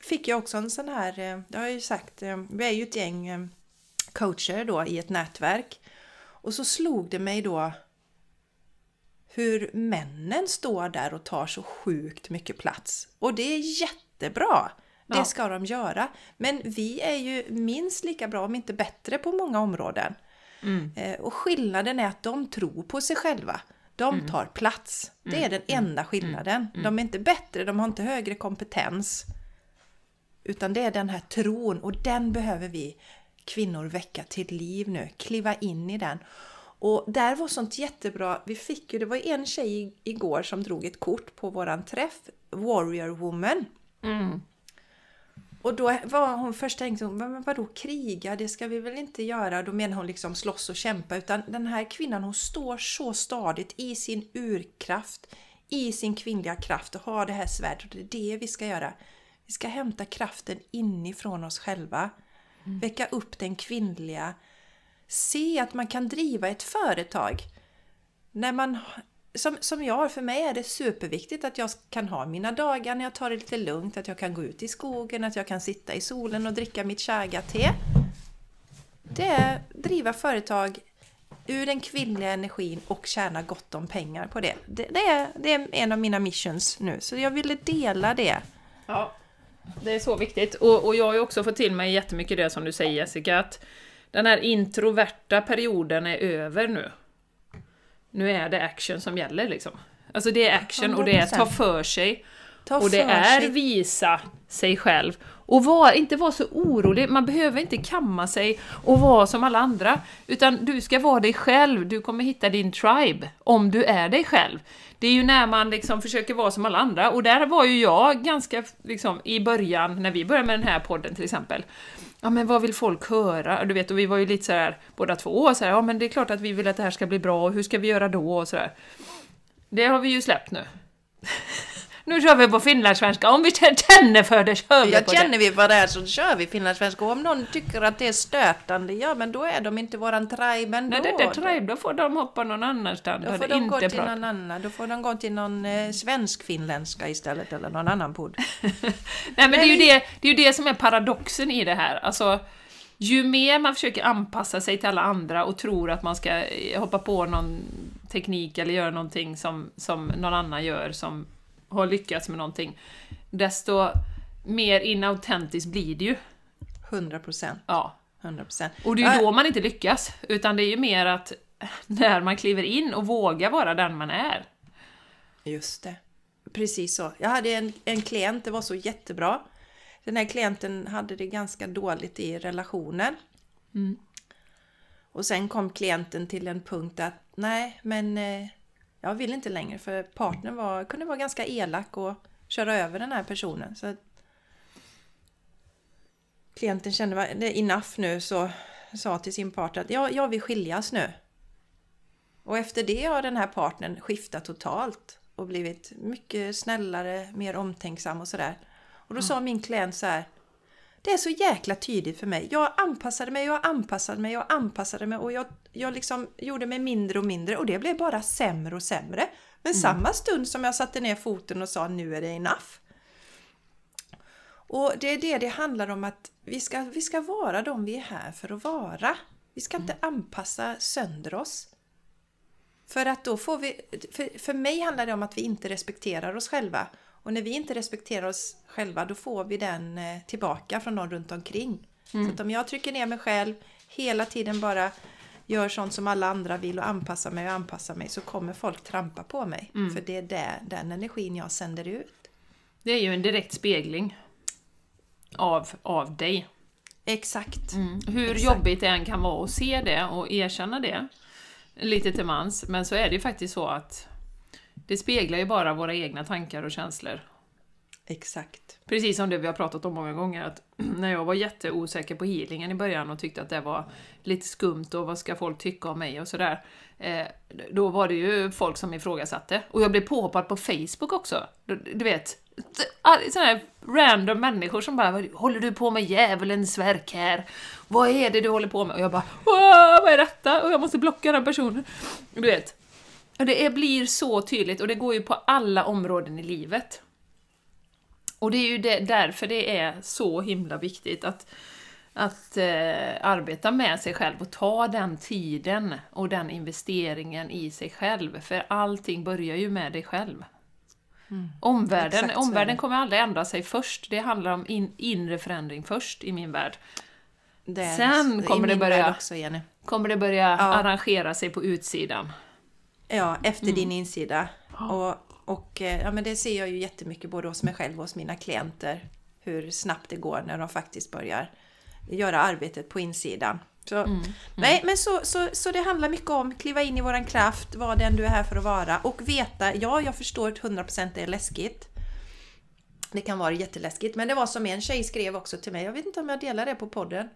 S1: fick jag också en sån här, eh, det har jag ju sagt, eh, vi är ju ett gäng eh, coacher då i ett nätverk. Och så slog det mig då hur männen står där och tar så sjukt mycket plats. Och det är jättebra! Det
S2: Ja.
S1: ska de göra. Men vi är ju minst lika bra, om inte bättre, på många områden. Eh, Och skillnaden är att de tror på sig själva. De tar plats. Det är den enda skillnaden. De är inte bättre, de har inte högre kompetens. Utan det är den här tron och den behöver vi kvinnor väcka till liv nu. Kliva in i den. Och där var sånt jättebra. Vi fick ju, det var en tjej igår som drog ett kort på våran träff. Warrior Woman.
S2: Mm.
S1: Och då var hon först tänkte hon, men vadå kriga, det ska vi väl inte göra? Då menar hon liksom slåss och kämpa. Utan den här kvinnan hon står så stadigt i sin urkraft, i sin kvinnliga kraft och har det här svärdet. Det är det vi ska göra. Vi ska hämta kraften inifrån oss själva. Väcka upp den kvinnliga. Se att man kan driva ett företag. När man, som, som jag har, för mig är det superviktigt att jag kan ha mina dagar när jag tar det lite lugnt, att jag kan gå ut i skogen, att jag kan sitta i solen och dricka mitt chaga-te. Det är driva företag ur den kvinnliga energin och tjäna gott om pengar på det. Det, det, är, det är en av mina missions nu, så jag ville dela det.
S2: Ja, det är så viktigt. Och, och jag har ju också fått till mig jättemycket det som du säger Jessica, att den här introverta perioden är över nu. Nu är det action som gäller liksom. Alltså det är action och det är ta
S1: 100%.
S2: för sig.
S1: Ta
S2: och det är
S1: sig.
S2: visa sig själv. Och var, inte vara så orolig, man behöver inte kamma sig och vara som alla andra. Utan du ska vara dig själv, du kommer hitta din tribe om du är dig själv. Det är ju när man liksom försöker vara som alla andra, och där var ju jag ganska liksom i början, när vi började med den här podden till exempel. Ja men vad vill folk höra? Du vet, och vi var ju lite så här båda två, så här, ja men det är klart att vi vill att det här ska bli bra, och hur ska vi göra då? Och så där. Det har vi ju släppt nu. Nu kör vi på finlandssvenska, om vi känner för det kör vi
S1: Ja,
S2: på
S1: känner vi vad det så kör vi finlandssvenska. Och om någon tycker att det är stötande, ja men då är de inte våran tribe ändå.
S2: Nej, det är tribe, då får de hoppa någon annanstans.
S1: Då får de gå
S2: inte
S1: till
S2: prat.
S1: någon annan, då får de gå till någon eh, svensk-finländska istället eller någon annan podd. <laughs>
S2: Nej men det är, ju det, det är ju det som är paradoxen i det här. Alltså, ju mer man försöker anpassa sig till alla andra och tror att man ska eh, hoppa på någon teknik eller göra någonting som, som någon annan gör som har lyckats med någonting, desto mer inautentiskt blir det ju.
S1: 100 procent.
S2: Ja.
S1: 100 procent.
S2: Och det är ju då man inte lyckas, utan det är ju mer att när man kliver in och vågar vara den man är.
S1: Just det. Precis så. Jag hade en, en klient, det var så jättebra. Den här klienten hade det ganska dåligt i relationen. Och sen kom klienten till en punkt att nej, men eh, jag vill inte längre för partnern var, kunde vara ganska elak och köra över den här personen. Så klienten kände enough nu så sa till sin partner att ja, jag vill skiljas nu. Och efter det har den här partnern skiftat totalt och blivit mycket snällare, mer omtänksam och sådär. Och då sa min klient så här. Det är så jäkla tydligt för mig. Jag anpassade mig, jag anpassade mig, jag anpassade mig och jag, jag liksom gjorde mig mindre och mindre och det blev bara sämre och sämre. Men samma stund som jag satte ner foten och sa nu är det enough. Och det är det det handlar om att vi ska, vi ska vara de vi är här för att vara. Vi ska inte anpassa sönder oss. För att då får vi... För, för mig handlar det om att vi inte respekterar oss själva. Och när vi inte respekterar oss själva då får vi den eh, tillbaka från någon runt omkring. Så att om jag trycker ner mig själv, hela tiden bara gör sånt som alla andra vill och anpassar mig och anpassar mig så kommer folk trampa på mig. För det är det, den energin jag sänder ut.
S2: Det är ju en direkt spegling av, av dig.
S1: Exakt.
S2: Hur
S1: Exakt.
S2: jobbigt det än kan vara att se det och erkänna det lite till mans, men så är det ju faktiskt så att det speglar ju bara våra egna tankar och känslor.
S1: Exakt.
S2: Precis som det vi har pratat om många gånger, att <clears throat> när jag var jätteosäker på healingen i början och tyckte att det var lite skumt och vad ska folk tycka om mig och sådär. Eh, då var det ju folk som ifrågasatte. Och jag blev påhoppad på Facebook också. Du, vet, sådana här random människor som bara "Vad Håller du på med djävulens verk här? Vad är det du håller på med? Och jag bara "Åh, Vad är detta? Och jag måste blocka den personen. Du vet. Och det blir så tydligt och det går ju på alla områden i livet. Och det är ju det, därför det är så himla viktigt att, att eh, arbeta med sig själv och ta den tiden och den investeringen i sig själv. För allting börjar ju med dig själv. Omvärlden,
S1: Exakt är
S2: omvärlden
S1: det.
S2: kommer aldrig ändra sig först. Det handlar om in, inre förändring först i min värld.
S1: Är-
S2: Sen kommer det börja-
S1: också.
S2: Kommer det börja arrangera sig på utsidan.
S1: Ja, efter din insida. Och, och eh, ja, men det ser jag ju jättemycket både hos mig själv och hos mina klienter. Hur snabbt det går när de faktiskt börjar göra arbetet på insidan. Så, Nej, men så, så, så det handlar mycket om kliva in i våran kraft, vara den du är här för att vara och veta, ja jag förstår att 100% det är läskigt. Det kan vara jätteläskigt, men det var som en tjej skrev också till mig, jag vet inte om jag delar det på podden.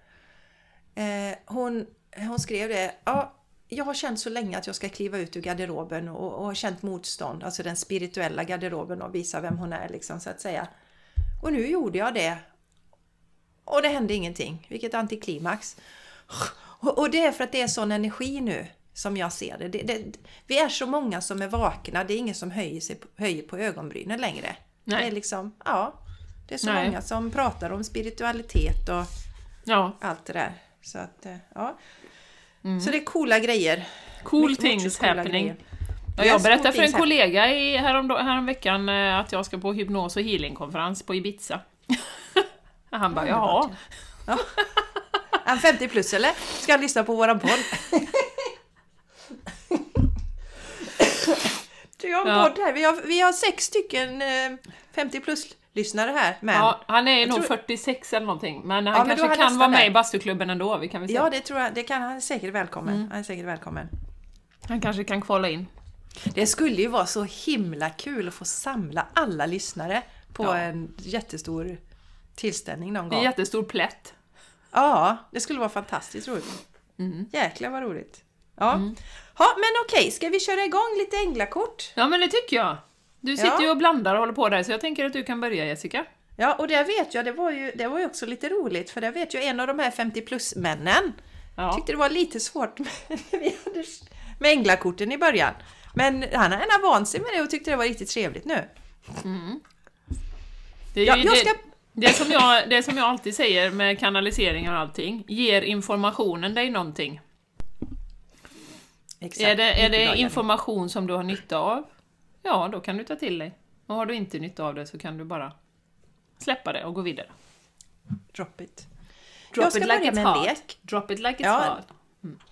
S1: Eh, hon, hon skrev det, ja, jag har känt så länge att jag ska kliva ut ur garderoben och, och har känt motstånd, alltså den spirituella garderoben och visa vem hon är liksom så att säga. Och nu gjorde jag det. Och det hände ingenting, vilket antiklimax. Och, och det är för att det är sån energi nu som jag ser det. det, det vi är så många som är vakna, det är ingen som höjer, sig, höjer på ögonbrynen längre.
S2: Nej.
S1: Det är liksom, ja. Det är så
S2: Nej.
S1: många som pratar om spiritualitet och
S2: Ja,
S1: allt det där. Så att, eh, ja. Så det är coola grejer.
S2: cool things happening.
S1: grejer.
S2: Ja, jag berättade för en kollega i, härom, häromveckan eh, att jag ska på hypnos och healingkonferens på Ibiza. <laughs> Han bara, ja.
S1: Är han 50 plus eller? Ska han lyssna på våran podd? <laughs> Vi har en
S2: Ja.
S1: podd här. Vi har, vi har sex stycken eh, 50 plus lyssnare här. Men, ja.
S2: ja. Han är nog
S1: tror-
S2: 46 eller någonting, men han
S1: men då
S2: kanske
S1: han
S2: kan vara med i bastuklubben ändå, vi kan väl se.
S1: det tror jag. Det kan han är säkert välkommen.
S2: Mm.
S1: Han är säkert välkommen.
S2: Han kanske kan kvala in.
S1: Det skulle ju vara så himla kul att få samla alla lyssnare på
S2: Ja.
S1: en jättestor tillställning någon
S2: En
S1: gång.
S2: jättestor plätt.
S1: Ja, det skulle vara fantastiskt roligt.
S2: Mm.
S1: Jäklar vad roligt. Ja, ja men okej, ska vi köra igång lite änglakort?
S2: Ja, men det tycker jag. Du sitter
S1: Ja.
S2: ju och blandar och håller på där, så jag tänker att du kan börja Jessica.
S1: Ja, och det vet jag, det var ju, det var ju också lite roligt för det vet jag en av de här 50 plus-männen
S2: Ja.
S1: tyckte det var lite svårt <laughs> med, med änglakorten i början. Men han, har vant sig med det och tyckte det var riktigt trevligt nu.
S2: Det, är
S1: Ja,
S2: det,
S1: ska-
S2: det, som jag, det som jag alltid säger med kanaliseringar och allting, ger informationen dig någonting?
S1: Exakt,
S2: Är det, är det information som du har nytta av? Ja, då kan du ta till dig. Och har du inte nytta av det så kan du bara släppa det och gå vidare.
S1: Drop it.
S2: Drop
S1: jag ska
S2: it like
S1: börja med en lek.
S2: Drop it like it's
S1: Ja.
S2: hot.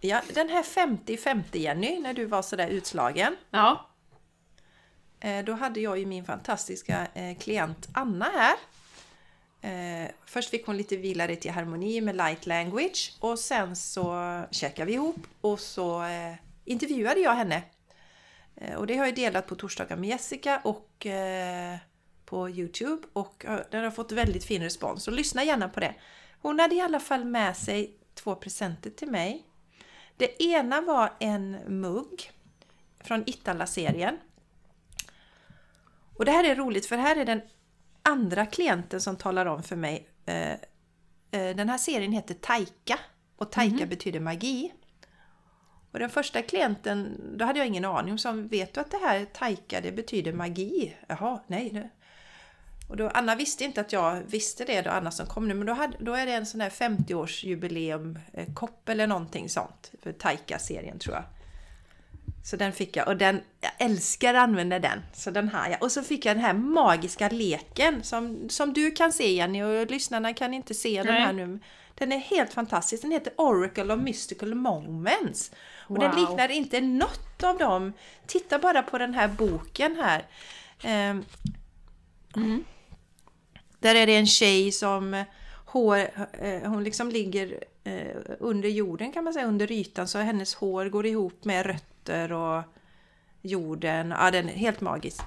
S1: Ja, den här 50-50 Jenny, när du var sådär utslagen.
S2: Ja.
S1: Eh, Då hade jag ju min fantastiska eh, klient Anna här. Eh, Först fick hon lite vilare till harmoni med light language och sen så checkade vi ihop och så intervjuade jag henne. Eh, Och det har jag delat på torsdagar med Jessica och eh, på Youtube och den har fått väldigt fin respons. Så lyssna gärna på det. Hon hade i alla fall med sig två presenter till mig. Det ena var en mugg från Itala-serien. Och det här är roligt för här är den andra klienten som talar om för mig. Eh, den här serien heter Taika och Taika betyder magi. Och den första klienten, då hade jag ingen aning om, som vet du att det här Taika det betyder magi? Jaha, nej. Det. Och då, Anna visste inte att jag visste det då, Anna som kom nu, men då, hade, då är det en sån här 50-årsjubileum eh, eller någonting sånt för Taika-serien tror jag. Så den fick jag och den, jag älskar att använda den. Så den har jag. Och så fick jag den här magiska leken som, som du kan se Jenny och lyssnarna kan inte se den
S2: Nej.
S1: här nu. Den är helt fantastisk. Den heter Oracle of Mystical Moments. Och den
S2: Wow.
S1: liknar inte något av dem. Titta bara på den här boken här. Ehm, Där är det en tjej som eh, hår, eh, hon liksom ligger eh, under jorden kan man säga, under ytan så hennes hår går ihop med rötter och jorden. Ja, den är helt magisk.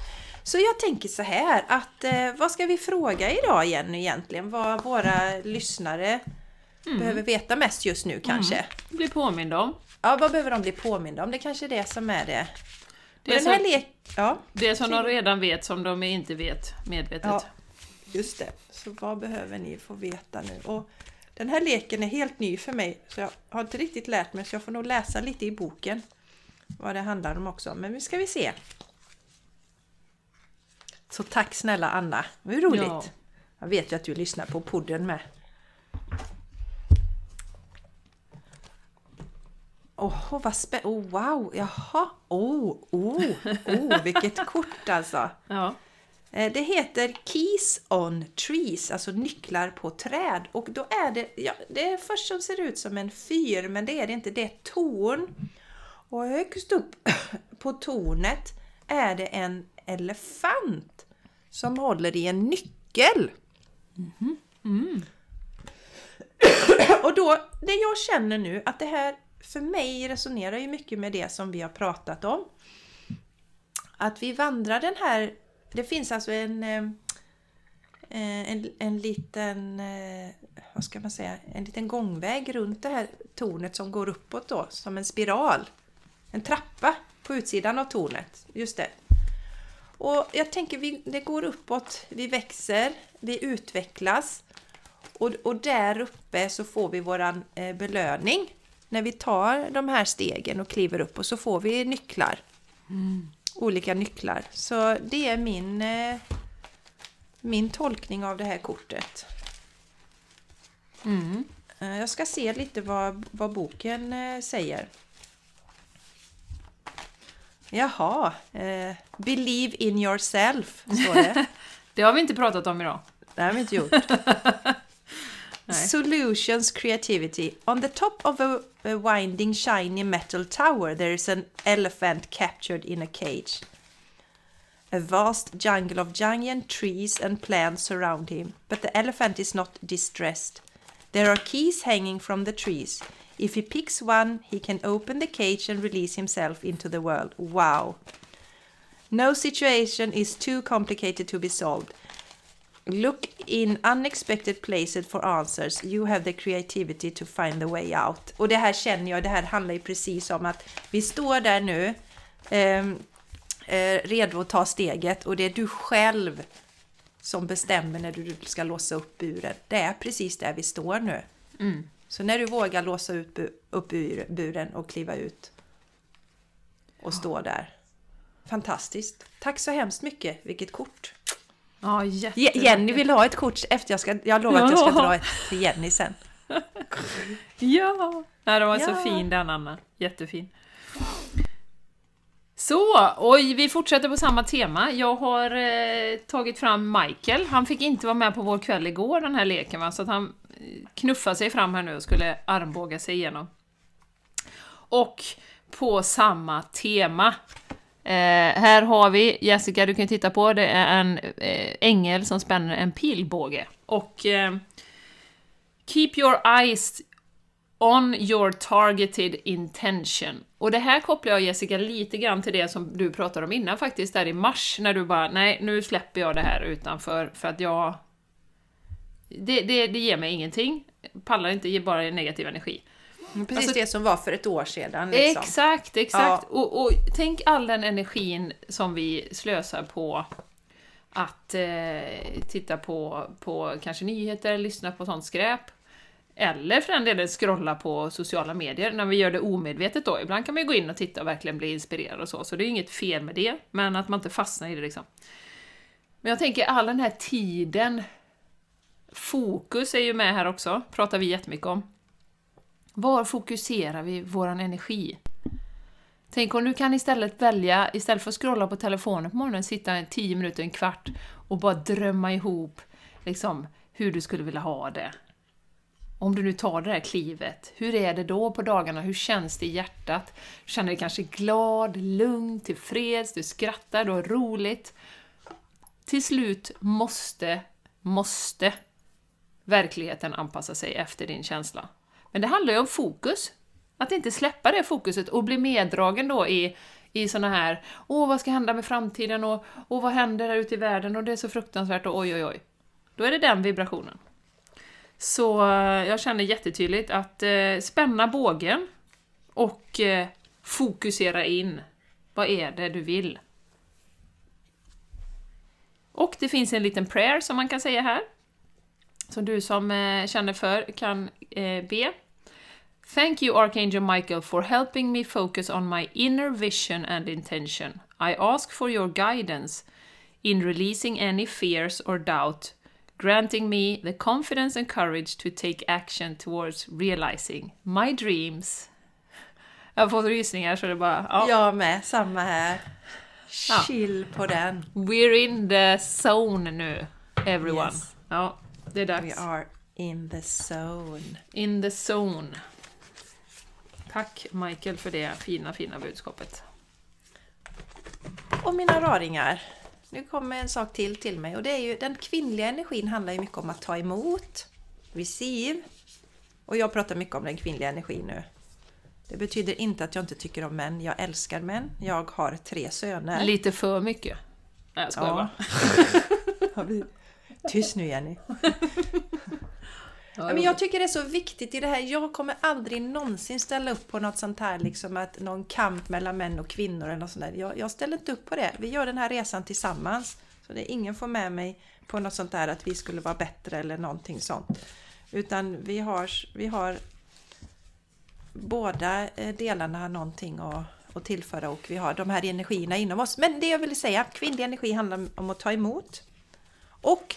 S1: Så jag tänker så här att eh, vad ska vi fråga idag Jenny egentligen? Vad våra lyssnare behöver veta mest just nu kanske?
S2: Bli påmind om.
S1: Ja, vad behöver de bli påminda om? Det kanske är det som är det.
S2: Det är
S1: den här lek... Ja,
S2: Det som de redan vet som de inte vet medvetet.
S1: Ja, just det. Så vad behöver ni få veta nu? Och den här leken är helt ny för mig, så jag har inte riktigt lärt mig, så jag får nog läsa lite i boken vad det handlar om också. Men nu ska vi se. Så tack snälla Anna, det är roligt.
S2: Ja.
S1: Jag vet ju att du lyssnar på podden med. Åh, vad spännande! Oh, wow! Jaha! Oh, oh, oh, <laughs> vilket kort alltså!
S2: Ja.
S1: Eh, Det heter Keys on Trees, alltså nycklar på träd. Och då är det, ja, det är först som ser ut som en fyr, men det är det inte. Det är ett torn. Och högst upp <clears throat> på tornet är det en elefant som håller i en nyckel. <clears throat> Och då, det jag känner nu, att det här för mig resonerar ju mycket med det som vi har pratat om. Att vi vandrar den här, det finns alltså en, eh, eh, en, en liten, eh, vad ska man säga, en liten gångväg runt det här tornet som går uppåt då, som en spiral. En trappa på utsidan av tornet, just det. Och jag tänker, vi, det går uppåt, vi växer, vi utvecklas. Och, och där uppe så får vi våran eh, belöning. När vi tar de här stegen och kliver upp och så får vi nycklar. Olika nycklar. Så det är min, eh, min tolkning av det här kortet.
S2: Mm.
S1: Eh, jag ska se lite vad, vad boken eh, säger. Jaha, eh, Believe in yourself, står det. <laughs>
S2: Det har vi inte pratat om idag.
S1: Det har vi inte gjort. <laughs> Solutions creativity. On the top of a, a winding shiny metal tower there is an elephant captured in a cage. A vast jungle of giant trees and plants surround him, but the elephant is not distressed. There are keys hanging from the trees. If he picks one, he can open the cage and release himself into the world. Wow! No situation is too complicated to be solved. Look in unexpected places for answers. You have the creativity to find the way out. Och det här känner jag, det här handlar ju precis om att vi står där nu, ehm, eh, redo att ta steget och det är du själv som bestämmer när du ska låsa upp buren. Det är precis där vi står nu. Så när du vågar låsa ut bu- upp ur buren och kliva ut och stå där. Fantastiskt. Tack så hemskt mycket. Vilket kort.
S2: Ja.
S1: Jenny vill ha ett kort efter jag ska, jag lovar att jag ska dra ett till Jenny sen. <laughs>
S2: Ja! Nej, den var så
S1: Ja.
S2: fin den Anna. Jättefin. Så, och vi fortsätter på samma tema. Jag har eh, tagit fram Michael. Han fick inte vara med på vår kväll igår, den här leken, va? så att han eh, knuffade sig fram här nu och skulle armbåga sig igenom. Och på samma tema. Eh, här har vi, Jessica du kan titta på, det är en eh, ängel som spänner en pilbåge. Och eh, Keep your eyes on your targeted intention. Och det här kopplar jag Jessica lite grann till det som du pratade om innan faktiskt, där i mars, när du bara nej, nu släpper jag det här utanför för att jag... Det, det, det ger mig ingenting. Pallar inte, ger bara negativ energi.
S1: Precis
S2: Alltså-
S1: det som var för ett år sedan. Liksom.
S2: Exakt, exakt.
S1: Ja.
S2: Och, och tänk all den energin som vi slösar på att eh, titta på, på kanske nyheter, lyssna på sånt skräp. Eller för den delen scrolla på sociala medier när vi gör det omedvetet då. Ibland kan man ju gå in och titta och verkligen bli inspirerad och så, så det är inget fel med det, men att man inte fastnar i det liksom. Men jag tänker all den här tiden, fokus är ju med här också, pratar vi jättemycket om. Var fokuserar vi våran energi? Tänk om du kan istället välja, istället för att scrolla på telefonen på morgonen, sitta en 10 minuter, en kvart och bara drömma ihop liksom, hur du skulle vilja ha det. Om du nu tar det här klivet, hur är det då på dagarna? Hur känns det i hjärtat? Du känner dig kanske glad, lugn, tillfreds, du skrattar, du har roligt. Till slut måste, måste verkligheten anpassa sig efter din känsla. Men det handlar ju om fokus. Att inte släppa det fokuset och bli meddragen då i, i såna här Åh, vad ska hända med framtiden? Och Åh, vad händer här ute i världen? Och det är så fruktansvärt och oj, oj, oj. Då är det den vibrationen. Så eh, jag känner jättetydligt att eh, spänna bågen och eh, fokusera in. Vad är det du vill? Och det finns en liten prayer som man kan säga här. Som du som eh, känner för kan eh, be. Thank you Archangel Michael for helping me focus on my inner vision and intention. I ask for your guidance in releasing any fears or doubt, granting me the confidence and courage to take action towards realizing my dreams. Jag fått rysningar så det bara... Ja.
S1: Jag med, samma här.
S2: Ja.
S1: Chill på den.
S2: We're in the zone nu, everyone.
S1: Yes.
S2: Ja, det är
S1: We
S2: dags.
S1: are in the zone.
S2: In the zone. Tack Michael för det fina, fina budskapet.
S1: Och mina raringar. Nu kommer en sak till till mig och det är ju den kvinnliga energin handlar ju mycket om att ta emot, receive. Och jag pratar mycket om den kvinnliga energin nu. Det betyder inte att jag inte tycker om män. Jag älskar män. Jag har tre söner.
S2: Lite för mycket. Nej, jag skojar
S1: Ja.
S2: bara. <laughs>
S1: Tyst nu Jenny. <laughs>
S2: Ja,
S1: men jag tycker det är så viktigt i det här. Jag kommer aldrig någonsin ställa upp på något sånt här, liksom att någon kamp mellan män och kvinnor eller något sånt där. Jag, jag ställer inte upp på det. Vi gör den här resan tillsammans. Så det är ingen får med mig på något sånt där att vi skulle vara bättre eller någonting sånt. Utan vi har, vi har båda eh, delarna har någonting att, att tillföra och vi har de här energierna inom oss. Men det jag vill säga, kvinnlig energi handlar om att ta emot. Och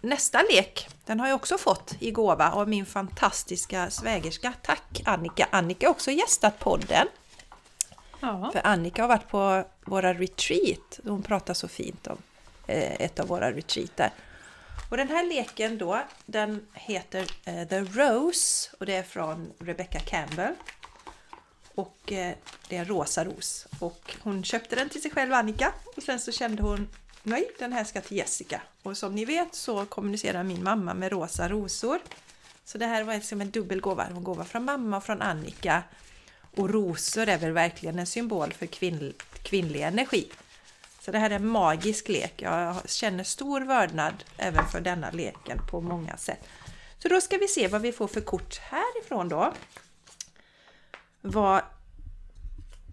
S1: nästa lek, den har jag också fått i gåva av min fantastiska svägerska. Tack Annika! Annika har också gästat podden.
S2: Ja.
S1: För Annika har varit på våra retreat. Hon pratar så fint om eh, ett av våra retreater. Och den här leken då, den heter eh, The Rose och det är från Rebecca Campbell. Och eh, det är en rosa ros. Och hon köpte den till sig själv, Annika. Och sen så kände hon, nej, den här ska till Jessica. Och som ni vet så kommunicerar min mamma med rosa rosor. Så det här var liksom en dubbel gåva. En gåva från mamma och från Annika. Och rosor är väl verkligen en symbol för kvinn, kvinnlig energi. Så det här är en magisk lek. Jag känner stor vördnad även för denna leken på många sätt. Så då ska vi se vad vi får för kort härifrån då. Vad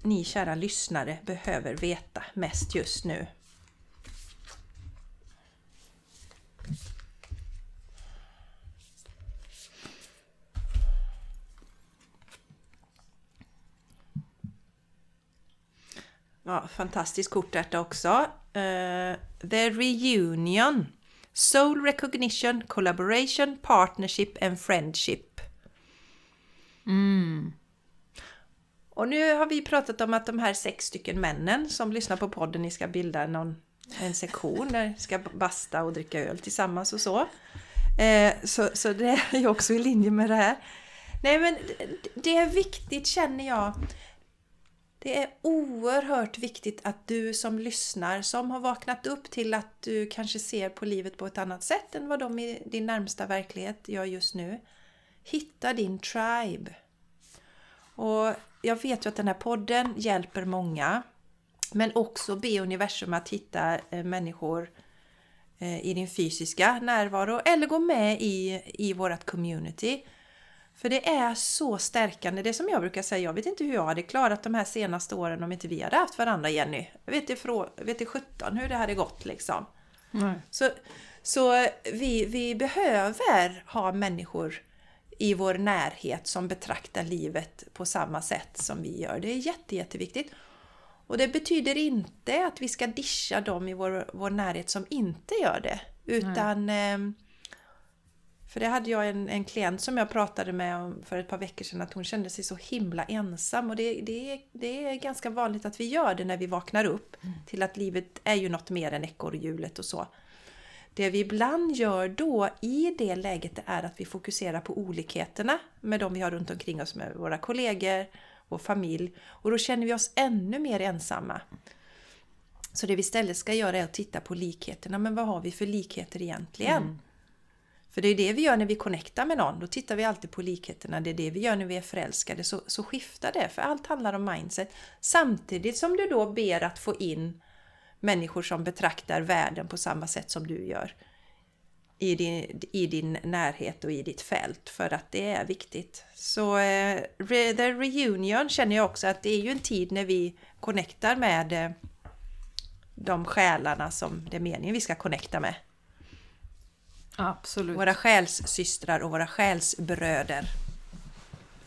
S1: ni kära lyssnare behöver veta mest just nu. Ja, fantastiskt kort detta också. Eh, the Reunion. Soul Recognition, Collaboration, Partnership and Friendship. Och nu har vi pratat om att de här sex stycken männen som lyssnar på podden, ni ska bilda någon, en sektion där ni ska basta och dricka öl tillsammans och så. Eh, så. Så det är ju också i linje med det här. Nej men det är viktigt känner jag. Det är oerhört viktigt att du som lyssnar, som har vaknat upp till att du kanske ser på livet på ett annat sätt än vad de i din närmsta verklighet gör just nu. Hitta din tribe. Och jag vet ju att den här podden hjälper många. Men också be universum att hitta eh, människor eh, i din fysiska närvaro eller gå med i, i vårt community. För det är så stärkande. Det som jag brukar säga, jag vet inte hur jag hade klarat de här senaste åren om inte vi hade haft varandra Jenny. Jag vet jag vet inte 17 hur det hade gått liksom.
S2: Nej.
S1: Så, så vi, vi behöver ha människor i vår närhet som betraktar livet på samma sätt som vi gör. Det är jätte, jätteviktigt. Och det betyder inte att vi ska discha dem i vår, vår närhet som inte gör det. Utan... Eh, för det hade jag en, en klient som jag pratade med om för ett par veckor sedan att hon kände sig så himla ensam och det, det, det är ganska vanligt att vi gör det när vi vaknar upp till att livet är ju något mer än ekorrhjulet och så. Det vi ibland gör då i det läget är att vi fokuserar på olikheterna med de vi har runt omkring oss, med våra kollegor, vår familj och då känner vi oss ännu mer ensamma. Så det vi istället ska göra är att titta på likheterna. Men vad har vi för likheter egentligen? För det är det vi gör när vi connectar med någon. Då tittar vi alltid på likheterna. Det är det vi gör när vi är förälskade. Så, så skiftar det. För allt handlar om mindset. Samtidigt som du då ber att få in människor som betraktar världen på samma sätt som du gör. I din, i din närhet och i ditt fält. För att det är viktigt. Så eh, The Reunion känner jag också att det är ju en tid när vi connectar med eh, de själarna som det är meningen vi ska connecta med.
S2: Absolut.
S1: Våra själssystrar och våra själsbröder.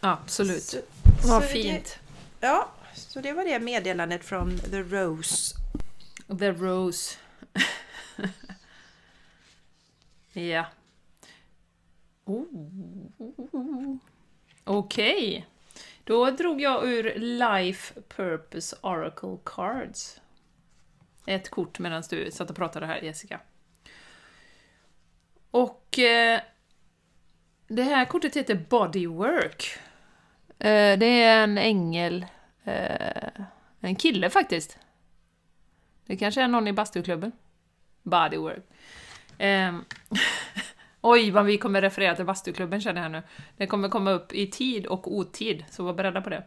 S2: Absolut.
S1: Så-
S2: Vad
S1: så
S2: fint.
S1: Det, ja, så det var det meddelandet från The Rose.
S2: The Rose. <laughs> ja. Oh. Okej. Då drog jag ur Life Purpose Oracle Cards. Ett kort medan du satt och pratade här, Jessica. Och eh, det här kortet heter Bodywork. Eh, det är en ängel, eh, en kille faktiskt. Det kanske är någon i bastuklubben. Bodywork. Ehm, <laughs> oj, vad vi kommer referera till bastuklubben känner jag nu. Det kommer komma upp i tid och otid, så var beredda på det.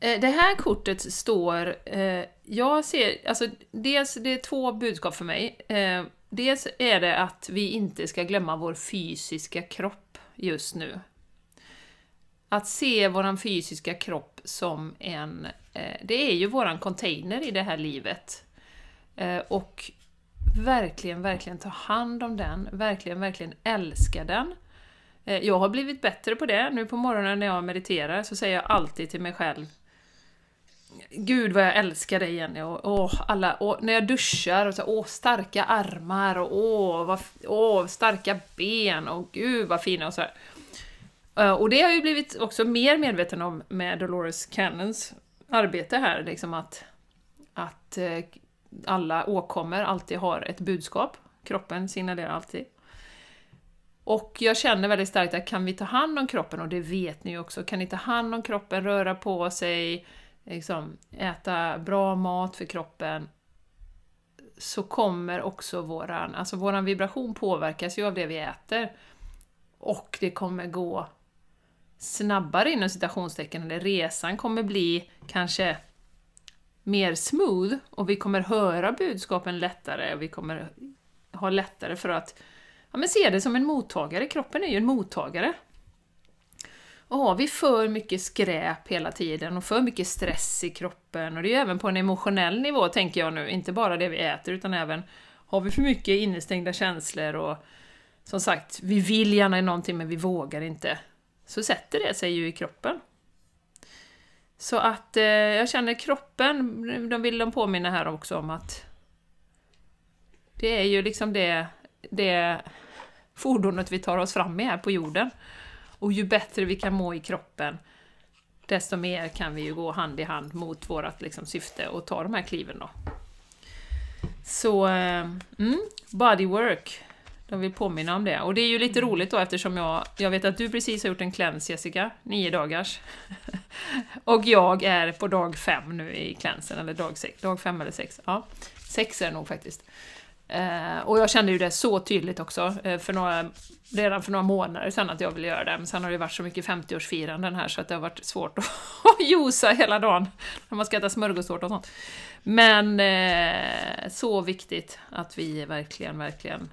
S2: Eh, det här kortet står... Eh, jag ser... Alltså, dels, det är två budskap för mig. Eh, Dels är det att vi inte ska glömma vår fysiska kropp just nu. Att se våran fysiska kropp som en... Eh, det är ju våran container i det här livet. Eh, och verkligen, verkligen ta hand om den. Verkligen, verkligen älska den. Eh, jag har blivit bättre på det. Nu på morgonen när jag mediterar så säger jag alltid till mig själv Gud vad jag älskar dig Jenny och, åh, alla, och när jag duschar och så, åh starka armar och åh, vad, åh starka ben och gud vad fina och så här. Eh, och det har jag ju blivit också mer medveten om med Dolores Cannons arbete här, liksom att, att eh, alla åkommor alltid har ett budskap. Kroppen signalerar alltid. Och jag känner väldigt starkt att kan vi ta hand om kroppen, och det vet ni ju också, kan ni ta hand om kroppen, röra på sig, liksom, äta bra mat för kroppen, så kommer också våran, alltså våran vibration påverkas ju av det vi äter. Och det kommer gå snabbare inom citationstecken, eller resan kommer bli kanske mer smooth och vi kommer höra budskapen lättare och vi kommer ha lättare för att ja, men se det som en mottagare. Kroppen är ju en mottagare. Och har vi för mycket skräp hela tiden och för mycket stress i kroppen, och det är ju även på en emotionell nivå tänker jag nu, inte bara det vi äter utan även har vi för mycket innestängda känslor och som sagt, vi vill gärna någonting men vi vågar inte, så sätter det sig ju i kroppen. Så att eh, jag känner kroppen, de vill de påminna här också om att det är ju liksom det, det fordonet vi tar oss fram med här på jorden. Och ju bättre vi kan må i kroppen, desto mer kan vi ju gå hand i hand mot vårt liksom, syfte och ta de här kliven då. Så, eh, mm, bodywork. De vill påminna om det. Och det är ju lite roligt då eftersom jag, jag vet att du precis har gjort en cleanse Jessica, nio dagars. <laughs> och jag är på dag fem nu i cleansen, eller dag sex, dag fem eller sex. Ja, sex är det nog faktiskt. Eh, och jag kände ju det så tydligt också, eh, för några, redan för några månader sedan att jag ville göra det, men sen har det varit så mycket 50-årsfiranden här så att det har varit svårt att <laughs> josa hela dagen när man ska äta smörgåstårta och sånt. Men eh, så viktigt att vi verkligen, verkligen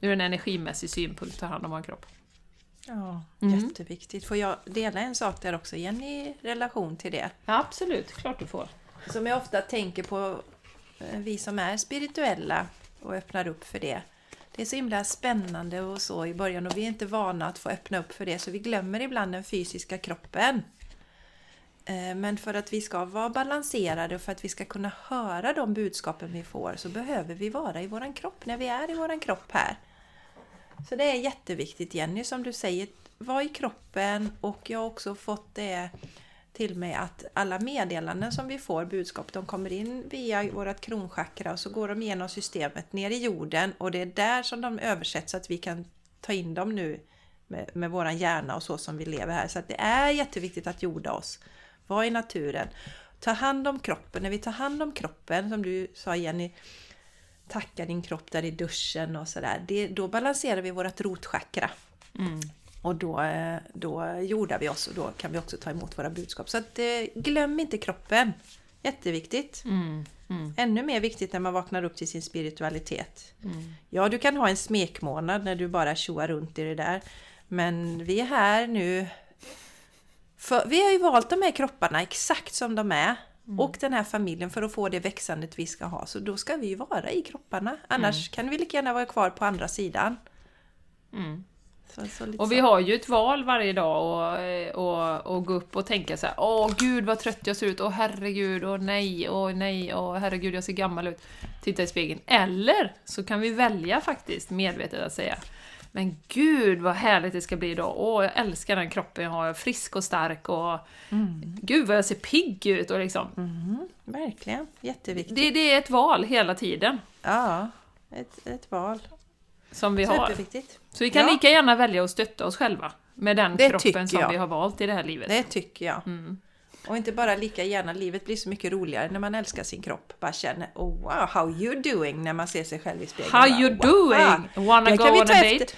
S2: ur en energimässig synpunkt tar hand om vår kropp.
S1: Ja,
S2: Mm.
S1: jätteviktigt. Får jag dela en sak där också igen i relation till det?
S2: Ja, absolut, klart du får.
S1: Som jag ofta tänker på, eh, vi som är spirituella och öppnar upp för det. Det är så himla spännande och så i början och vi är inte vana att få öppna upp för det så vi glömmer ibland den fysiska kroppen. Eh, men för att vi ska vara balanserade och för att vi ska kunna höra de budskapen vi får så behöver vi vara i våran kropp när vi är i våran kropp här. Så det är jätteviktigt Jenny som du säger, var i kroppen och jag har också fått det till mig att alla meddelanden som vi får, budskap, de kommer in via vårt kronchakra och så går de igenom systemet ner i jorden och det är där som de översätts så att vi kan ta in dem nu med, med våran hjärna och så som vi lever här. Så att det är jätteviktigt att jorda oss. Var i naturen. Ta hand om kroppen. När vi tar hand om kroppen, som du sa Jenny, tacka din kropp där i duschen och sådär. Då balanserar vi vårt rotchakra. Mm. Och då, eh, då jordar vi oss och då kan vi också ta emot våra budskap. Så att, eh, glöm inte kroppen. Jätteviktigt.
S2: Mm. Mm.
S1: Ännu mer viktigt när man vaknar upp till sin spiritualitet.
S2: Mm.
S1: Ja, du kan ha en smekmånad när du bara tjoar runt i det där. Men vi är här nu. För, vi har ju valt de här kropparna exakt som de är. Och den här familjen för att få det växandet vi ska ha. Så då ska vi vara i kropparna. Annars kan vi lika gärna vara kvar på andra sidan.
S2: Mm. Och vi har ju ett val varje dag och, och, och gå upp och tänka så här: Åh gud vad trött jag ser ut, åh herregud, åh nej, åh nej, åh herregud jag ser gammal ut. Titta i spegeln. Eller så kan vi välja faktiskt medvetet att säga Men gud vad härligt det ska bli idag, åh jag älskar den kroppen jag har, jag är frisk och stark och Gud vad jag ser pigg ut och liksom.
S1: Mhm, verkligen, jätteviktigt.
S2: Det, det är ett val hela tiden
S1: Ja, ett, ett val.
S2: Som vi har. Så vi kan
S1: Ja.
S2: lika gärna välja att stötta oss själva med den
S1: Det
S2: kroppen som vi har valt i det här livet.
S1: Det tycker jag.
S2: Mm.
S1: Och inte bara lika gärna, livet blir så mycket roligare när man älskar sin kropp. Bara känner oh wow, how you doing när man ser sig själv i spegeln.
S2: How
S1: Bara,
S2: you doing? Wanna
S1: Det
S2: go on a
S1: efter.
S2: date?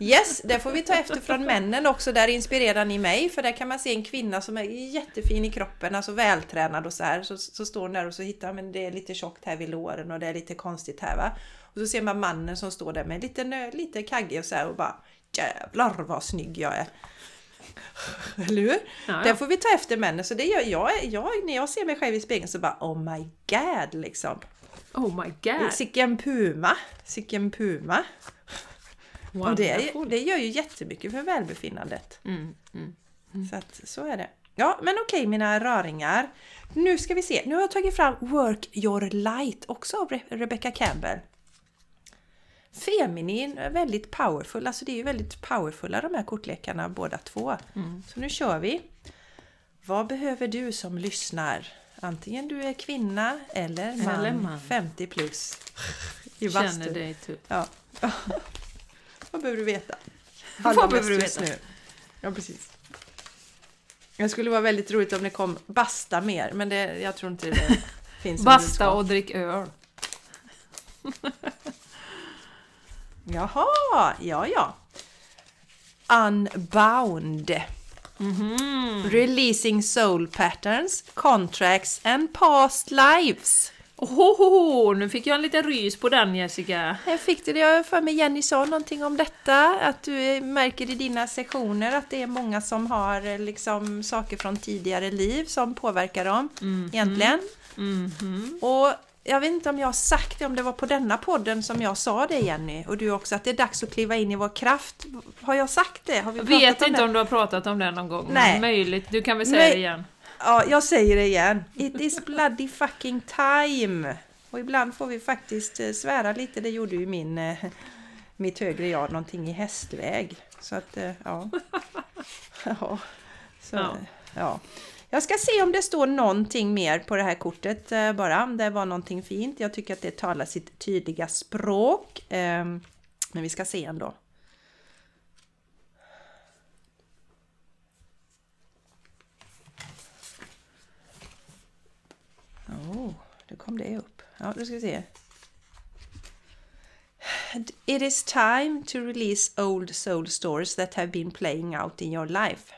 S1: Yes, det får vi ta efter från männen också. Där inspirerar ni mig. För där kan man se en kvinna som är jättefin i kroppen, alltså vältränad och så här. Så, så står hon där och så hittar man det är lite tjockt här vid låren och det är lite konstigt här va. Och så ser man mannen som står där med lite, lite kaggig och så här och bara Jävlar vad snygg jag är! <laughs> Eller hur?
S2: Ja.
S1: Det får vi ta efter männen. Så det gör jag, jag. När jag ser mig själv i spegeln så bara Oh my god liksom.
S2: Oh my god!
S1: Sicken puma! Sicken puma! Och det, det gör ju jättemycket för välbefinnandet.
S2: Mm, mm.
S1: Så att så är det. Ja, men okej mina raringar. Nu ska vi se. Nu har jag tagit fram Work Your Light också av Re- Rebecca Campbell. Feminin, väldigt powerful. Alltså det är ju väldigt powerfulla de här kortlekarna båda två. Så nu kör vi. Vad behöver du som lyssnar? Antingen du är kvinna eller man,
S2: Eller man.
S1: 50 plus. I <laughs>
S2: Känner
S1: bastun.
S2: dig typ.
S1: Ja. <laughs> Vad behöver du veta?
S2: Vad
S1: Allra
S2: behöver du veta?
S1: nu. Ja, precis. Det skulle vara väldigt roligt om det kom basta mer, men det, jag tror inte det <laughs> finns.
S2: Basta och drick öl.
S1: Jaha, ja ja. Unbound.
S2: Mhm.
S1: Releasing soul patterns, contracts and past lives.
S2: Ohoho, nu fick jag en liten rys på den Jessica.
S1: Jag fick det, jag för mig Jenny sa någonting om detta, att du märker i dina sessioner att det är många som har eh, liksom saker från tidigare liv som påverkar dem egentligen.
S2: Mhm.
S1: Och jag vet inte om jag har sagt det, om det var på denna podden som jag sa det Jenny, och du också, att det är dags att kliva in i vår kraft. Har jag sagt det? Har vi
S2: Jag
S1: pratat
S2: vet
S1: om
S2: inte
S1: det?
S2: om du har pratat om det någon gång.
S1: Nej.
S2: Men möjligt. Du kan väl säga
S1: Nej.
S2: det igen.
S1: Ja, jag säger det igen. It is bloody fucking time! Och ibland får vi faktiskt eh, svära lite, det gjorde ju min, eh, mitt högre jag, någonting i hästväg. Så att, eh, ja. <laughs> ja. Så,
S2: Ja.
S1: ja. Jag ska se om det står någonting mer på det här kortet eh, bara, om det var någonting fint. Jag tycker att det talar sitt tydliga språk. Ehm, men vi ska se ändå. Oh, då kom det upp. Ja, då ska vi se. It is time to release old soul stories that have been playing out in your life.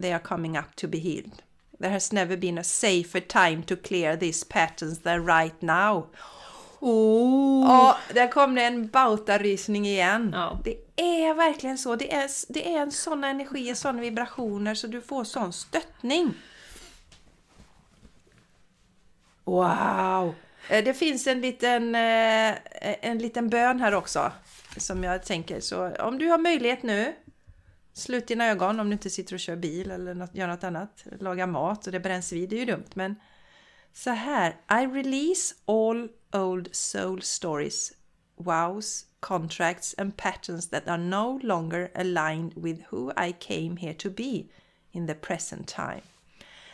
S1: They are coming up to be healed. There has never been a safer time to clear these patterns than right now.
S2: Oh.
S1: Ja, där kom det en bautarysning igen.
S2: Ja.
S1: Det är verkligen så. Det är, det är en sån energi, såna vibrationer så du får sån stöttning. Wow! Eh, Det finns en liten, eh, en liten bön här också. Som jag tänker så om du har möjlighet nu Slut dina ögon om du inte sitter och kör bil eller något, gör något annat. Lagar mat och det bränns vid, det är ju dumt. Men så här. I release all old soul stories, wows, contracts and patterns that are no longer aligned with who I came here to be in the present time.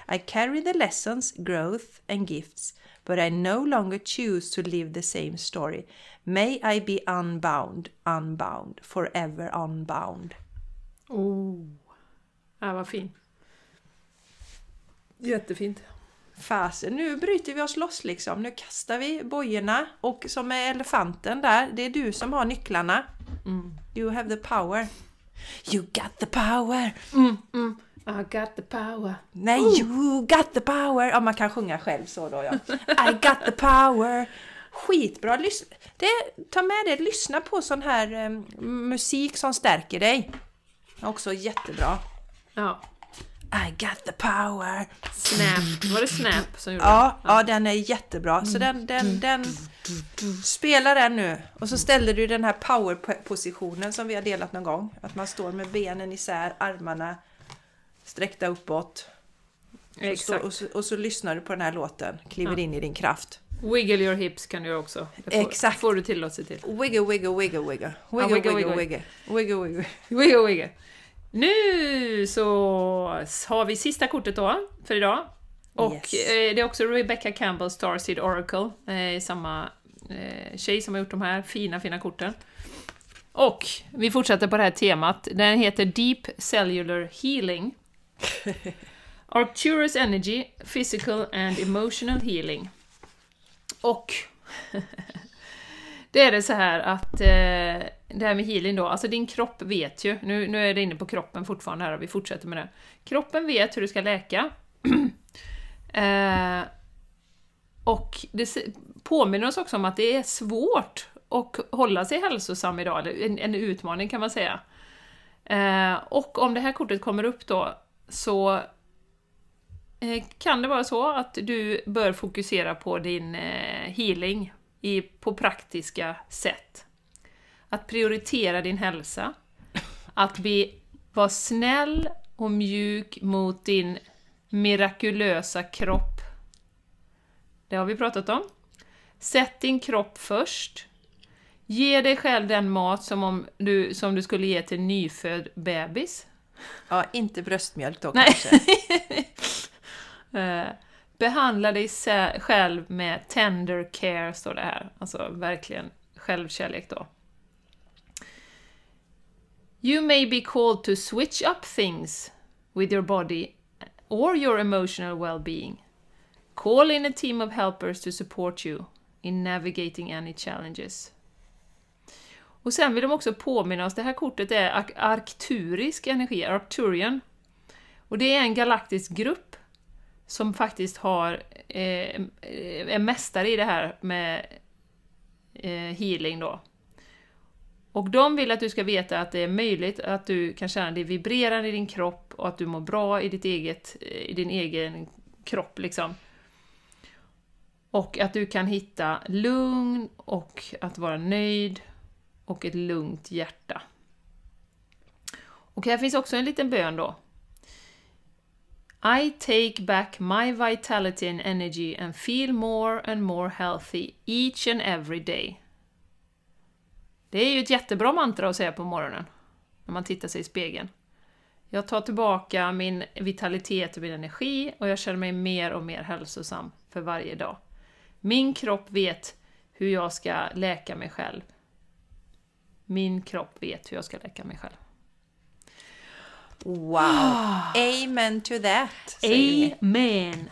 S1: I carry the lessons, growth, and gifts, but I no longer choose to live the same story. May I be unbound, unbound, forever unbound.
S2: Oh. Ja, vad fin. Jättefint.
S1: Fasen, nu bryter vi oss loss liksom. Nu kastar vi bojorna och som är elefanten där, det är du som har nycklarna.
S2: Mm.
S1: You have the power. You got the power!
S2: Mm, mm. I got the power.
S1: Nej, you got the power! Ja, man kan sjunga själv så då ja. <laughs> I got the power! Skitbra! Lys- det, ta med det, lyssna på sån här eh, musik som stärker dig. Också jättebra.
S2: Ja.
S1: I got the power!
S2: Snap. Var det Snap som gjorde
S1: Ja, ja den är jättebra. Så den, den, den... Spela den nu. Och så ställer du den här power-positionen som vi har delat någon gång. Att man står med benen isär, armarna sträckta uppåt.
S2: det?
S1: Och, så,
S2: Exakt.
S1: och, så, och så lyssnar du på den här låten, kliver
S2: Ja.
S1: in i din kraft.
S2: Wiggle your hips kan du också. Det får,
S1: Exakt.
S2: får du tillåtelse till.
S1: Wiggle, wiggle, wiggle, wiggle. Wiggle,
S2: wiggle,
S1: wiggle,
S2: wiggle.
S1: wiggle. Wiggle, wiggle.
S2: Wiggle, wiggle. Nu så har vi sista kortet då, för idag. Och
S1: Yes.
S2: eh, det är också Rebecca Campbell Starseed Oracle, eh, samma eh, tjej som har gjort de här fina, fina korten. Och vi fortsätter på det här temat. Den heter Deep Cellular Healing. <laughs> Arcturus Energy, Physical and Emotional Healing. Och det är det så här att eh, det här med healing då, alltså din kropp vet ju, nu, nu är det inne på kroppen fortfarande här och vi fortsätter med det. Kroppen vet hur du ska läka. <clears throat> eh, och det påminner oss också om att det är svårt att hålla sig hälsosam idag, eller en, en utmaning kan man säga. Eh, och om det här kortet kommer upp då, så kan det vara så att du bör fokusera på din eh, healing i, på praktiska sätt. Att prioritera din hälsa, att bli, vara snäll och mjuk mot din mirakulösa kropp. Det har vi pratat om. Sätt din kropp först. Ge dig själv den mat som, om du, som du skulle ge till en nyfödd bebis.
S1: Ja, inte bröstmjölk då
S2: Nej.
S1: kanske. <laughs>
S2: Eh, behandla dig själv med tender care, står det här. Alltså verkligen självkärlek då. You may be called to switch up things with your body or your emotional well-being. Call in a team of helpers to support you in navigating any challenges. Och sen vill de också påminna oss, det här kortet är arkturisk energi, Arcturian. Och det är en galaktisk grupp som faktiskt har, eh, är mästare i det här med eh, healing då. Och de vill att du ska veta att det är möjligt att du kan känna dig vibrerande i din kropp och att du mår bra i, ditt eget, eh, i din egen kropp liksom. Och att du kan hitta lugn och att vara nöjd och ett lugnt hjärta. Och här finns också en liten bön då. I take back my vitality and energy and feel more and more healthy each and every day. Det är ju ett jättebra mantra att säga på morgonen, när man tittar sig i spegeln. Jag tar tillbaka min vitalitet och min energi och jag känner mig mer och mer hälsosam för varje dag. Min kropp vet hur jag ska läka mig själv. Min kropp vet hur jag ska läka mig själv.
S1: Wow! <gasps> Amen to that!
S2: Amen!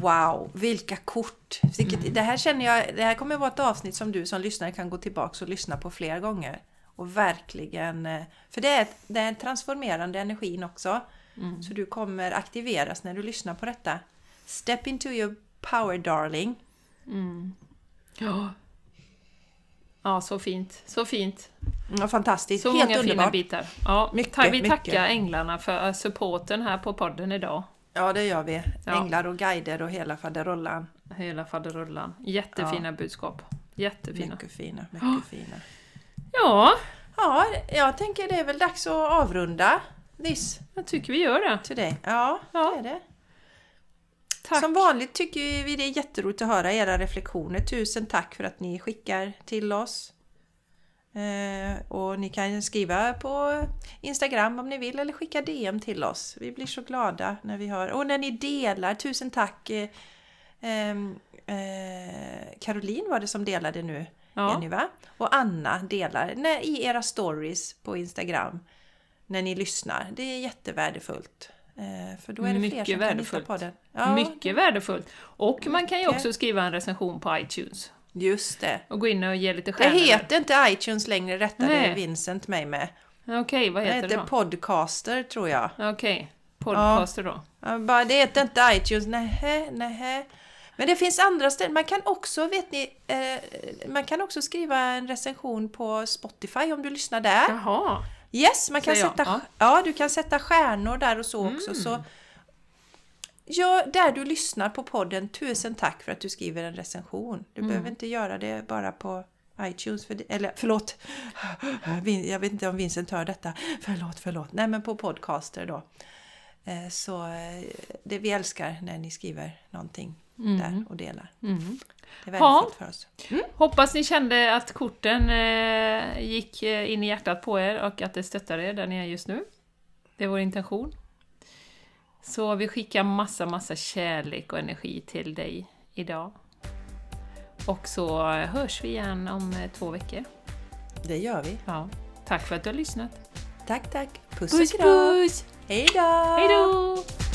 S1: Wow, vilka kort! Vilket,
S2: Mm.
S1: Det här känner jag, det här kommer att vara ett avsnitt som du som lyssnare kan gå tillbaka och lyssna på flera gånger. Och verkligen, eh, för det är, det är transformerande energin också.
S2: Mm.
S1: Så du kommer aktiveras när du lyssnar på detta. Step into your power darling.
S2: Ja. Ja, så fint. Så fint.
S1: Ja, fantastiskt,
S2: Så
S1: helt
S2: många fina
S1: underbart.
S2: bitar. Ja,
S1: Mycket,
S2: vi
S1: mycket.
S2: tackar änglarna för supporten här på podden idag.
S1: Ja, det gör vi.
S2: Ja.
S1: Änglar och guider och hela faderullan.
S2: Hela faderullan. Jättefina budskap. Jättefina.
S1: Mycket fina, <gasps> mycket fina.
S2: Ja,
S1: Ja, jag tänker det är väl dags att avrunda this
S2: Jag tycker vi gör det.
S1: today. Ja,
S2: Ja.
S1: det är det.
S2: Tack.
S1: Som vanligt tycker vi det är jätteroligt att höra era reflektioner. Tusen tack för att ni skickar till oss. Eh, och ni kan skriva på Instagram om ni vill eller skicka DM till oss. Vi blir så glada när vi hör. Och när ni delar, tusen tack! Eh, ehm, eh, Caroline var det som delade nu,
S2: Ja.
S1: Jenny va? Och Anna delar när, i era stories på Instagram när ni lyssnar. Det är jättevärdefullt. Eh, för då är det fler
S2: Mycket
S1: som kan
S2: värdefullt.
S1: hitta på den. Ja,
S2: Mycket värdefullt. Och man kan ju också skriva en recension på iTunes.
S1: Just det.
S2: Och gå in och ge lite
S1: Det
S2: stjärnor.
S1: heter inte iTunes längre, rättade
S2: Nej.
S1: Vincent mig med.
S2: Okej, vad
S1: Det
S2: heter det
S1: heter
S2: då?
S1: Podcaster tror jag.
S2: Okej, podcaster då.
S1: Jag bara, det heter inte iTunes, nähä, nähä. Men det finns andra ställen. Man kan också, vet ni, eh, man kan också skriva en recension på Spotify om du lyssnar där.
S2: Jaha.
S1: Yes, man kan
S2: Säger
S1: sätta,
S2: ja.
S1: ja. du kan sätta stjärnor där och så också.
S2: Mm.
S1: Så, ja, där du lyssnar på podden, tusen tack för att du skriver en recension. Du
S2: Mm.
S1: behöver inte göra det bara på iTunes, för eller förlåt, jag vet inte om Vincent hör detta. Förlåt, förlåt. Nej, men på podcaster då. Eh, Så eh, det vi älskar när ni skriver någonting där och delar.
S2: Mm.
S1: Det är värdefullt för oss.
S2: Hoppas ni kände att korten eh, gick eh, in i hjärtat på er och att det stöttar er där ni är just nu. Det är vår intention. Så vi skickar massa, massa kärlek och energi till dig idag. Och så hörs vi igen om eh, två veckor.
S1: Det gör vi.
S2: Ja. Tack för att du har lyssnat.
S1: Tack, tack. Puss,
S2: Puss
S1: och kram.
S2: puss!
S1: Hej då!
S2: Hej då!